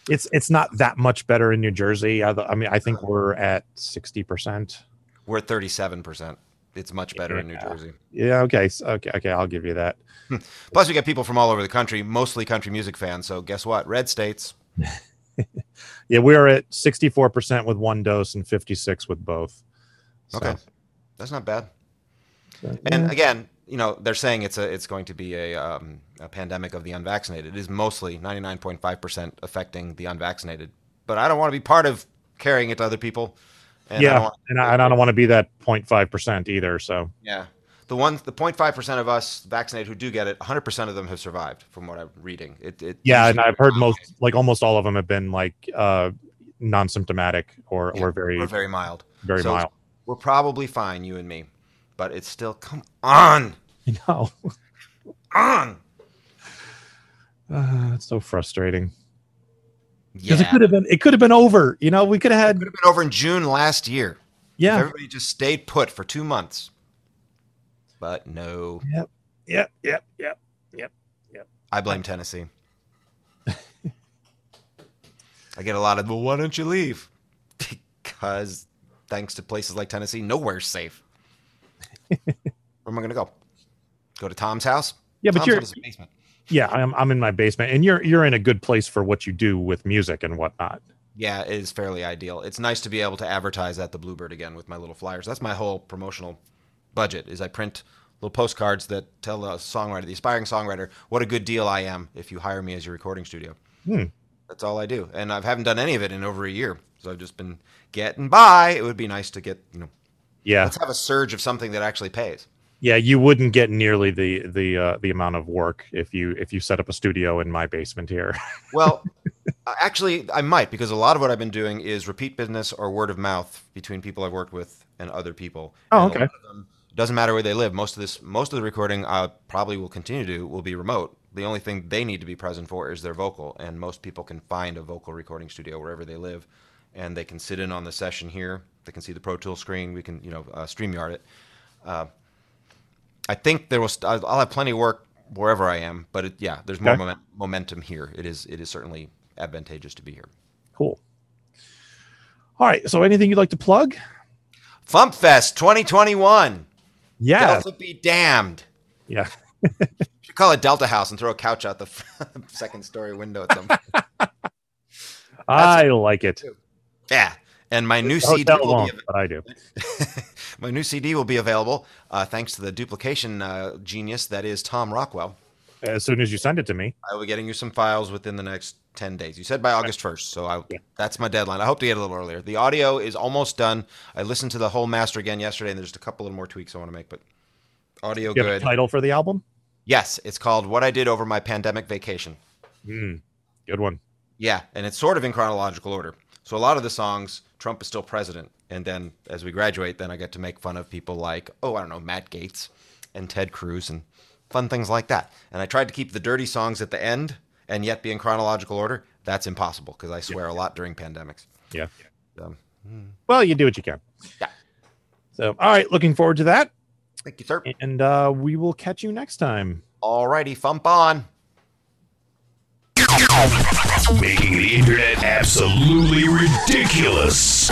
It's it's not that much better in New Jersey. I, I mean, I think we're at sixty percent. We're at thirty seven percent. It's much better in New Jersey. Yeah. Okay. Okay. Okay. I'll give you that. Hmm. Plus, we get people from all over the country, mostly country music fans. So guess what? Red states. Yeah, we're at sixty-four percent with one dose and fifty-six with both. So, Okay, that's not bad. so, And yeah. again, you know, they're saying it's a it's going to be a, um, a pandemic of the unvaccinated. It is mostly ninety nine point five percent affecting the unvaccinated. But I don't want to be part of carrying it to other people. And I yeah, don't want- and I, I don't want to be that 0.5 percent either. So Yeah. The ones, the 0.5 percent of us vaccinated who do get it, 100 percent of them have survived, from what I'm reading. It, it yeah, and I've heard most, like almost all of them, have been like uh, non-symptomatic or or very We're very mild. very So mild. We're probably fine, you and me, but it's still come on, You know, on. uh, it's so frustrating Yeah, it could have been it could have been over. You know, we could have had could have been over in June last year. If yeah, everybody just stayed put for two months. But no, yep, yep, yep, yep, yep. Yep. I blame Tennessee. I get a lot of, well, why don't you leave? Because thanks to places like Tennessee, nowhere's safe. Where am I going to go? Go to Tom's house? Yeah, but Tom's you're got his basement. yeah, I'm I'm in my basement, and you're you're in a good place for what you do with music and whatnot. Yeah, it is fairly ideal. It's nice to be able to advertise at the Bluebird again with my little flyers. That's my whole promotional budget. Is I print little postcards that tell the songwriter, the aspiring songwriter, what a good deal I am if you hire me as your recording studio. Hmm. That's all I do, and I haven't done any of it in over a year. So I've just been getting by. It would be nice to get you know. Yeah, Let's have a surge of something that actually pays. yeah, you wouldn't get nearly the the uh, the amount of work if you if you set up a studio in my basement here. Well, uh, actually, I might because a lot of what I've been doing is repeat business or word of mouth between people I've worked with and other people. Oh, And okay. Lot of them- doesn't matter where they live. Most of this, most of the recording, I probably will continue to do will be remote. The only thing they need to be present for is their vocal, and most people can find a vocal recording studio wherever they live, and they can sit in on the session here. They can see the Pro Tool screen. We can, you know, uh, Streamyard it. Uh, I think there will. St- I'll I'll have plenty of work wherever I am, but it, yeah, there's more Okay. moment, momentum here. It is. It is certainly advantageous to be here. Cool. All right. So, anything you'd like to plug? FumpFest 2021. Yeah. Delta be damned. Yeah. Should call it Delta House and throw a couch out the second story window at them. I like it. Yeah. And my new CD will won't, be, but I do. my new CD will be available uh, thanks to the duplication uh, genius that is Tom Rockwell. As soon as you send it to me. I will be getting you some files within the next 10 days. You said by August 1st, so I, that's my deadline. I hope to get it a little earlier. The audio is almost done. I listened to the whole master again yesterday, and there's just a couple of more tweaks I want to make, but audio You good. title for the album? Yes, it's called What I Did Over My Pandemic Vacation. Mm, good one. Yeah, and it's sort of in chronological order. So a lot of the songs, Trump is still president, and then as we graduate, then I get to make fun of people like, oh, I don't know, Matt Gaetz and Ted Cruz and fun things like that. And I tried to keep the dirty songs at the end and yet be in chronological order. That's impossible because I swear a lot during pandemics. Yeah. So, Well, you do what you can. Yeah. So, all right, looking forward to that. Thank you, sir. And uh, we will catch you next time. All righty. Fump on. Making the internet absolutely ridiculous.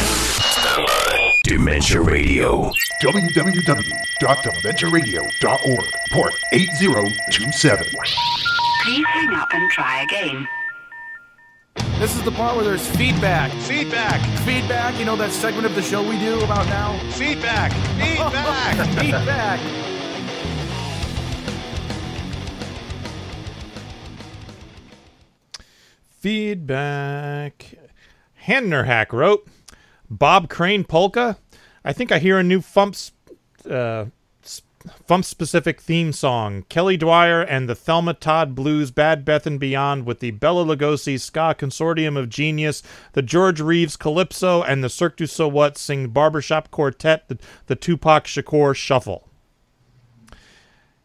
Dementia Radio. www.dementiaradio.org, port 8027. Please hang up and try again. This is the part where there's feedback. Feedback. Feedback. You know that segment of the show we do about now? Feedback. Feedback. feedback. Feedback. Hanner Hack wrote Bob Crane polka. I think I hear a new Fumps, uh, Fump specific theme song. Kelly Dwyer and the Thelma Todd Blues, Bad Beth and Beyond, with the Bela Lugosi Ska Consortium of Genius, the George Reeves Calypso, and the Cirque du So What sing Barbershop Quartet, the, the Tupac Shakur Shuffle.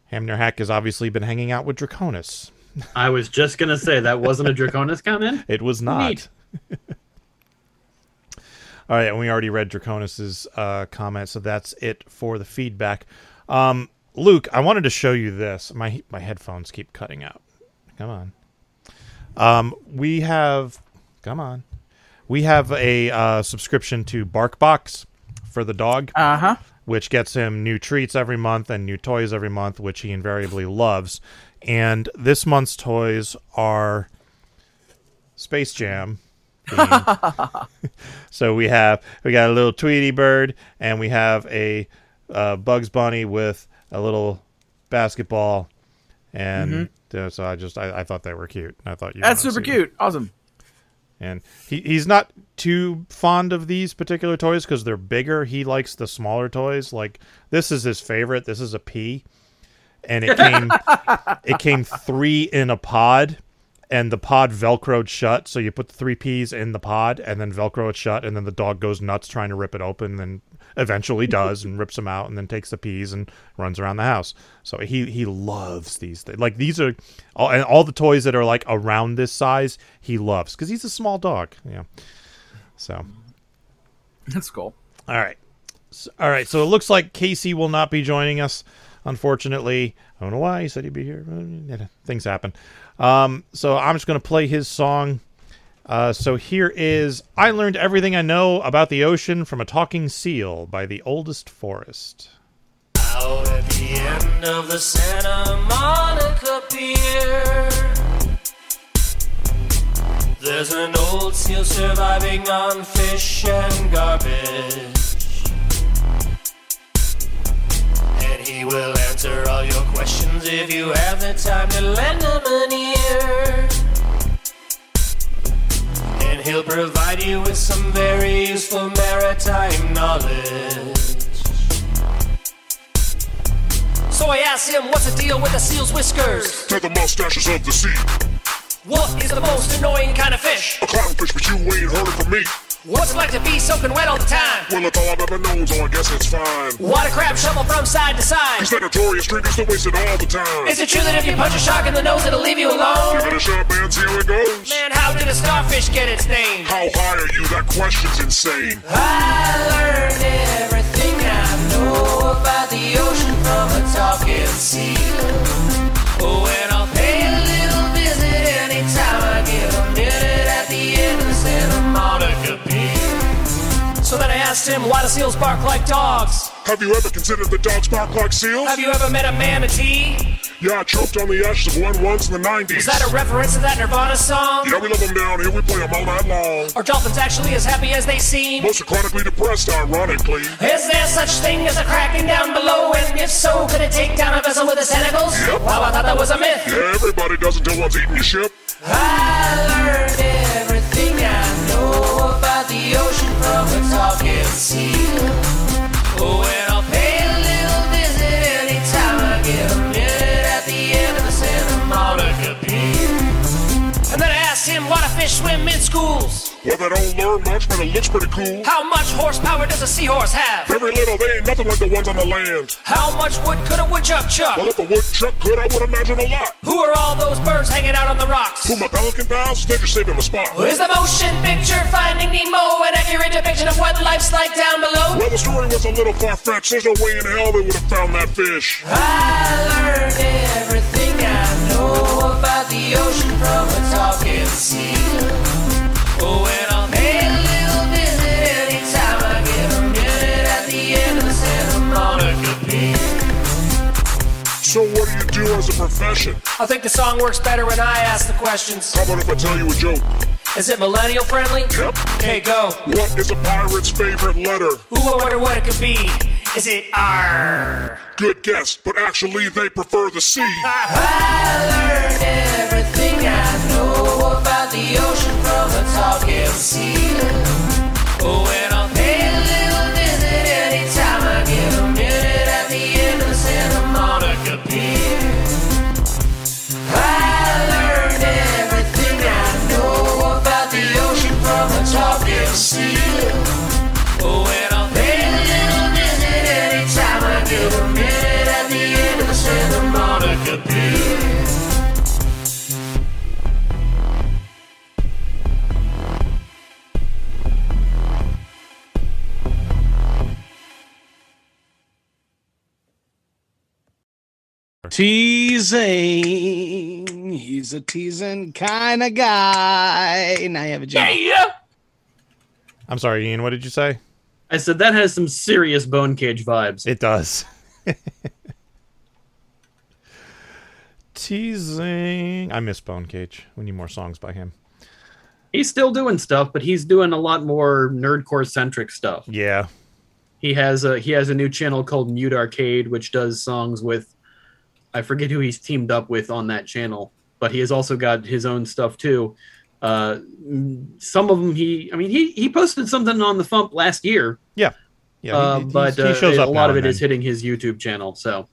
Hamner Hack has obviously been hanging out with Draconis. I was just gonna say that wasn't a Draconis comment. It was not. All right, and we already read Draconis's uh, comment, so that's it for the feedback. Um, Luke, I wanted to show you this. My my headphones keep cutting out. Come on. Um, we have, come on, we have a uh, subscription to BarkBox for the dog. Uh huh. Which gets him new treats every month and new toys every month, which he invariably loves. And this month's toys are Space Jam. so we have we got a little Tweety bird, and we have a uh, Bugs Bunny with a little basketball, and uh, so I just I, I thought they were cute. I thought you Mm-hmm. That's super see them. cute. Awesome. And he, he's not too fond of these particular toys because they're bigger. He likes the smaller toys. Like this is his favorite. This is a pea, and it came it came three in a pod, and the pod velcroed shut. So you put the three peas in the pod, and then velcro it shut, and then the dog goes nuts trying to rip it open, and eventually does, and rips them out, and then takes the peas and runs around the house. So he he loves these things. Like these are all and all the toys that are like around this size, he loves because he's a small dog. Yeah. So That's cool. all right. So, all right. So it looks like Casey will not be joining us, unfortunately. I don't know why. He said he'd be here. Things happen. Um, so I'm just going to play his song. Uh, so here is I Learned Everything I Know About the Ocean from a Talking Seal by the Oldest Forest. Out at the end of the Santa Monica Pier, there's an old seal surviving on fish and garbage. He will answer all your questions if you have the time to lend him an ear. And he'll provide you with some very useful maritime knowledge. So I asked him, what's the deal with the seal's whiskers? They're the mustaches of the sea. What is the most annoying kind of fish? A clownfish, but you ain't heard it from me. What's it like to be soaking wet all the time? Well, it's all I've ever known, so I guess it's fine. Water do crabs shovel from side to side? They're notorious drinkers that waste it all the time. Is it true that if you punch a shark in the nose, it'll leave you alone? Give it a shot, man, see how it goes. Man, how did a starfish get its name? How high are you? That question's insane. I learned everything I know about the ocean from a talking seal. Oh, asked him, why do seals bark like dogs? Have you ever considered the dogs bark like seals? Have you ever met a manatee? Yeah, I choked on the ashes of one once in the 90s. Is that a reference to that Nirvana song? Yeah, we love them down here. We play them all night long. Are dolphins actually as happy as they seem? Most are chronically depressed, ironically. Is there such thing as a kraken down below? And if so, could it take down a vessel with its tentacles? Yep. Wow, I thought that was a myth. Yeah, everybody does until one's eating your ship. I learned everything I know about the ocean I'll pay a little visit anytime I get a minute at the end of the And then I asked him why do fish swim in schools. Well, they don't learn much, but it looks pretty cool. How much horsepower does a seahorse have? Very little, they ain't nothing like the ones on the land. How much wood could a woodchuck chuck? Well, if a woodchuck could, I would imagine a lot. Who are all those birds hanging out on the rocks? Who my pelican pals? They're just him a spot. Is the motion picture Finding Nemo an accurate depiction of what life's like down below? Well, the story was a little far-fetched. There's no way in hell they would have found that fish. I learned everything I know about the ocean from a talking sea. So what do you do as a profession? I think the song works better when I ask the questions. How about if I tell you a joke? Is it millennial friendly? Yep. Okay, go. What is a pirate's favorite letter? Ooh, I wonder what it could be. Is it R? Good guess, but actually they prefer the sea. I learned everything I know about the ocean talking sea. Oh, Teasing. He's a teasing kind of guy. Now you have a job. I'm sorry, Ian. What did you say? I said that has some serious bone cage vibes. It does. Teasing. I miss Bone Cage. We need more songs by him. He's still doing stuff, but he's doing a lot more nerdcore centric stuff. Yeah. He has a he has a new channel called Mute Arcade, which does songs with I forget who he's teamed up with on that channel, but he has also got his own stuff too. Uh, some of them he I mean he he posted something on the Fump last year. Yeah. Yeah. uh, he- but he uh, shows up a lot of it is hitting his YouTube channel. So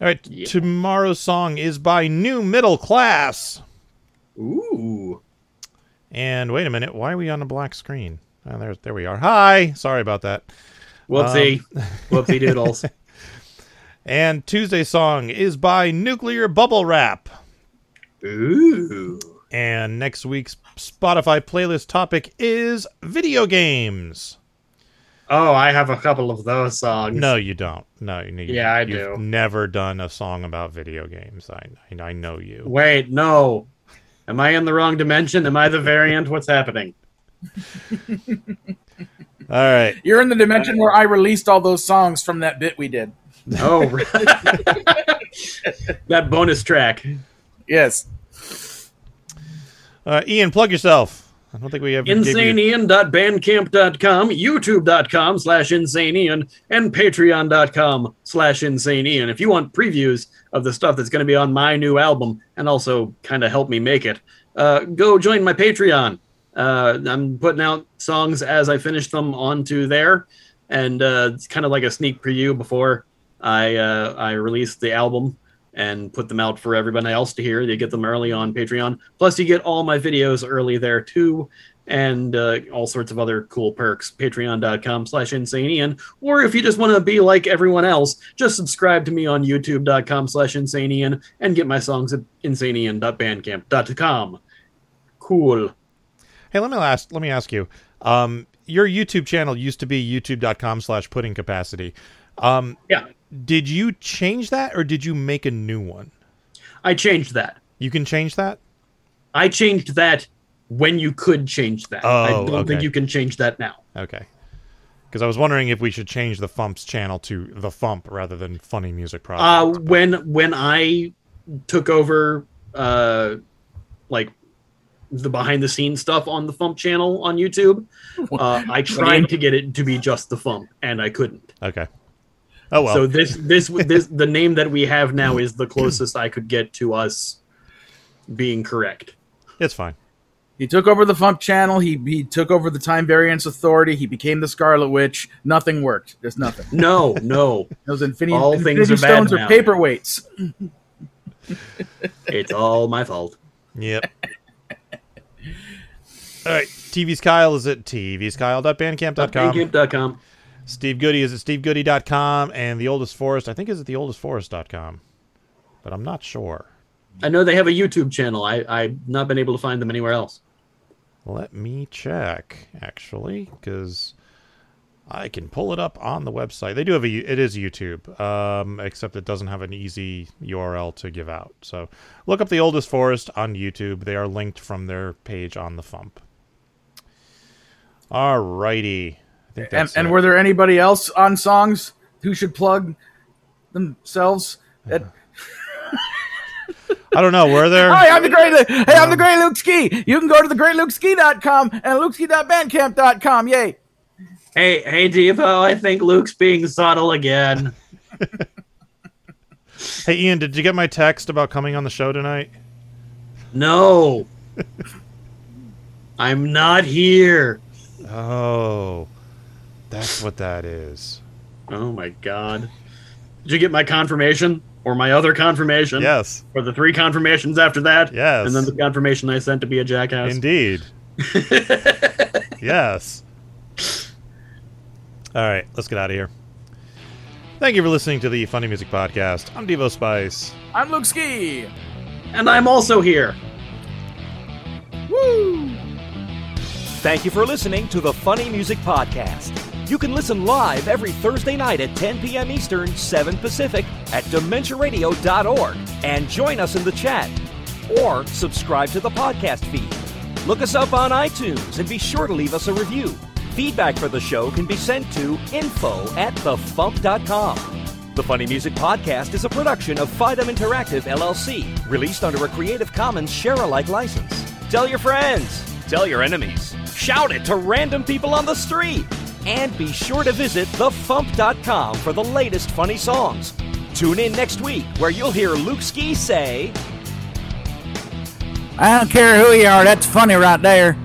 All right. Tomorrow's song is by New Middle Class. Ooh. And wait a minute. Why are we on a black screen? Oh, there, there we are. Hi. Sorry about that. Whoopsie. Um, Whoopsie doodles. And Tuesday's song is by Nuclear Bubble Wrap. Ooh. And next week's Spotify playlist topic is video games. Oh, I have a couple of those songs. No, you don't. No, you, you- Yeah, I you've do. Never done a song about video games. I, I, I know you. Wait, no. Am I in the wrong dimension? Am I the variant? What's happening? All right. You're in the dimension where I released all those songs from that bit we did. Oh, that bonus track. Yes. Uh, Ian, plug yourself. I don't think we ever gave you- insaneian.bandcamp.com, youtube.com slash insaneian, and patreon.com slash insaneian. If you want previews of the stuff that's going to be on my new album and also kind of help me make it, uh, go join my Patreon. Uh, I'm putting out songs as I finish them onto there, and uh, it's kind of like a sneak preview before I uh, I release the album and put them out for everybody else to hear. They get them early on Patreon. Plus, you get all my videos early there too, and uh, all sorts of other cool perks. Patreon.com slash insaneian. Or if you just want to be like everyone else, just subscribe to me on youtube.com slash insaneian and get my songs at insaneian.bandcamp.com. Cool. Hey, let me ask. Let me ask you. Um, your YouTube channel used to be youtube.com slash pudding capacity. Um, yeah. Did you change that, or did you make a new one? I changed that. You can change that. I changed that when you could change that. Oh, I don't think you can change that now. Okay. Because I was wondering if we should change the Fump's channel to the Fump rather than Funny Music Project. Uh, when when I took over, uh, like the behind the scenes stuff on the Fump channel on YouTube, uh, I tried to get it to be just the Fump, and I couldn't. okay. Oh well. So this this this the name that we have now is the closest I could get to us being correct. It's fine. He took over the Fump channel. He he took over the Time Variance Authority. He became the Scarlet Witch. Nothing worked. There's nothing. No, no. Those Infinity, All Infinity things are bad Stones now. are paperweights. It's all my fault. Yep. All right. TV's Kyle is at tvskyle.bandcamp.com. Bandcamp.com. Steve Goodie is at stevegoodie.com. And the oldest forest, I think, is at the oldestforest.com. But I'm not sure. I know they have a YouTube channel. I, I've not been able to find them anywhere else. Let me check, actually, because I can pull it up on the website. They do have a, it is YouTube, um, except it doesn't have an easy URL to give out. So look up the oldest forest on YouTube. They are linked from their page on the Fump. All righty. I think And, that's and it. were there anybody else on songs who should plug themselves? At, I don't know. Were there? Hi, I'm the great. Hey, I'm the great Luke Ski. You can go to the thegreatlukeski.com and lukeski.bandcamp.com. Yay! Hey, hey, Devo, I think Luke's being subtle again. Hey, Ian, did you get my text about coming on the show tonight? No. I'm not here. Oh, that's what that is. Oh my god. Did you get my confirmation? Or my other confirmation? Yes. Or the three confirmations after that? Yes. And then the confirmation I sent to be a jackass? Indeed. yes. All right, let's get out of here. Thank you for listening to the Funny Music Podcast. I'm Devo Spice. I'm Luke Ski. And I'm also here. Woo! Thank you for listening to the Funny Music Podcast. You can listen live every Thursday night at 10 p.m. Eastern, 7 Pacific at DementiaRadio.org and join us in the chat. Or subscribe to the podcast feed. Look us up on iTunes and be sure to leave us a review. Feedback for the show can be sent to info at thefump.com. The Funny Music Podcast is a production of Fidem Interactive LLC, released under a Creative Commons share-alike license. Tell your friends, tell your enemies, shout it to random people on the street, and be sure to visit thefump.com for the latest funny songs. Tune in next week where you'll hear Luke Ski say, I don't care who you are. That's funny right there.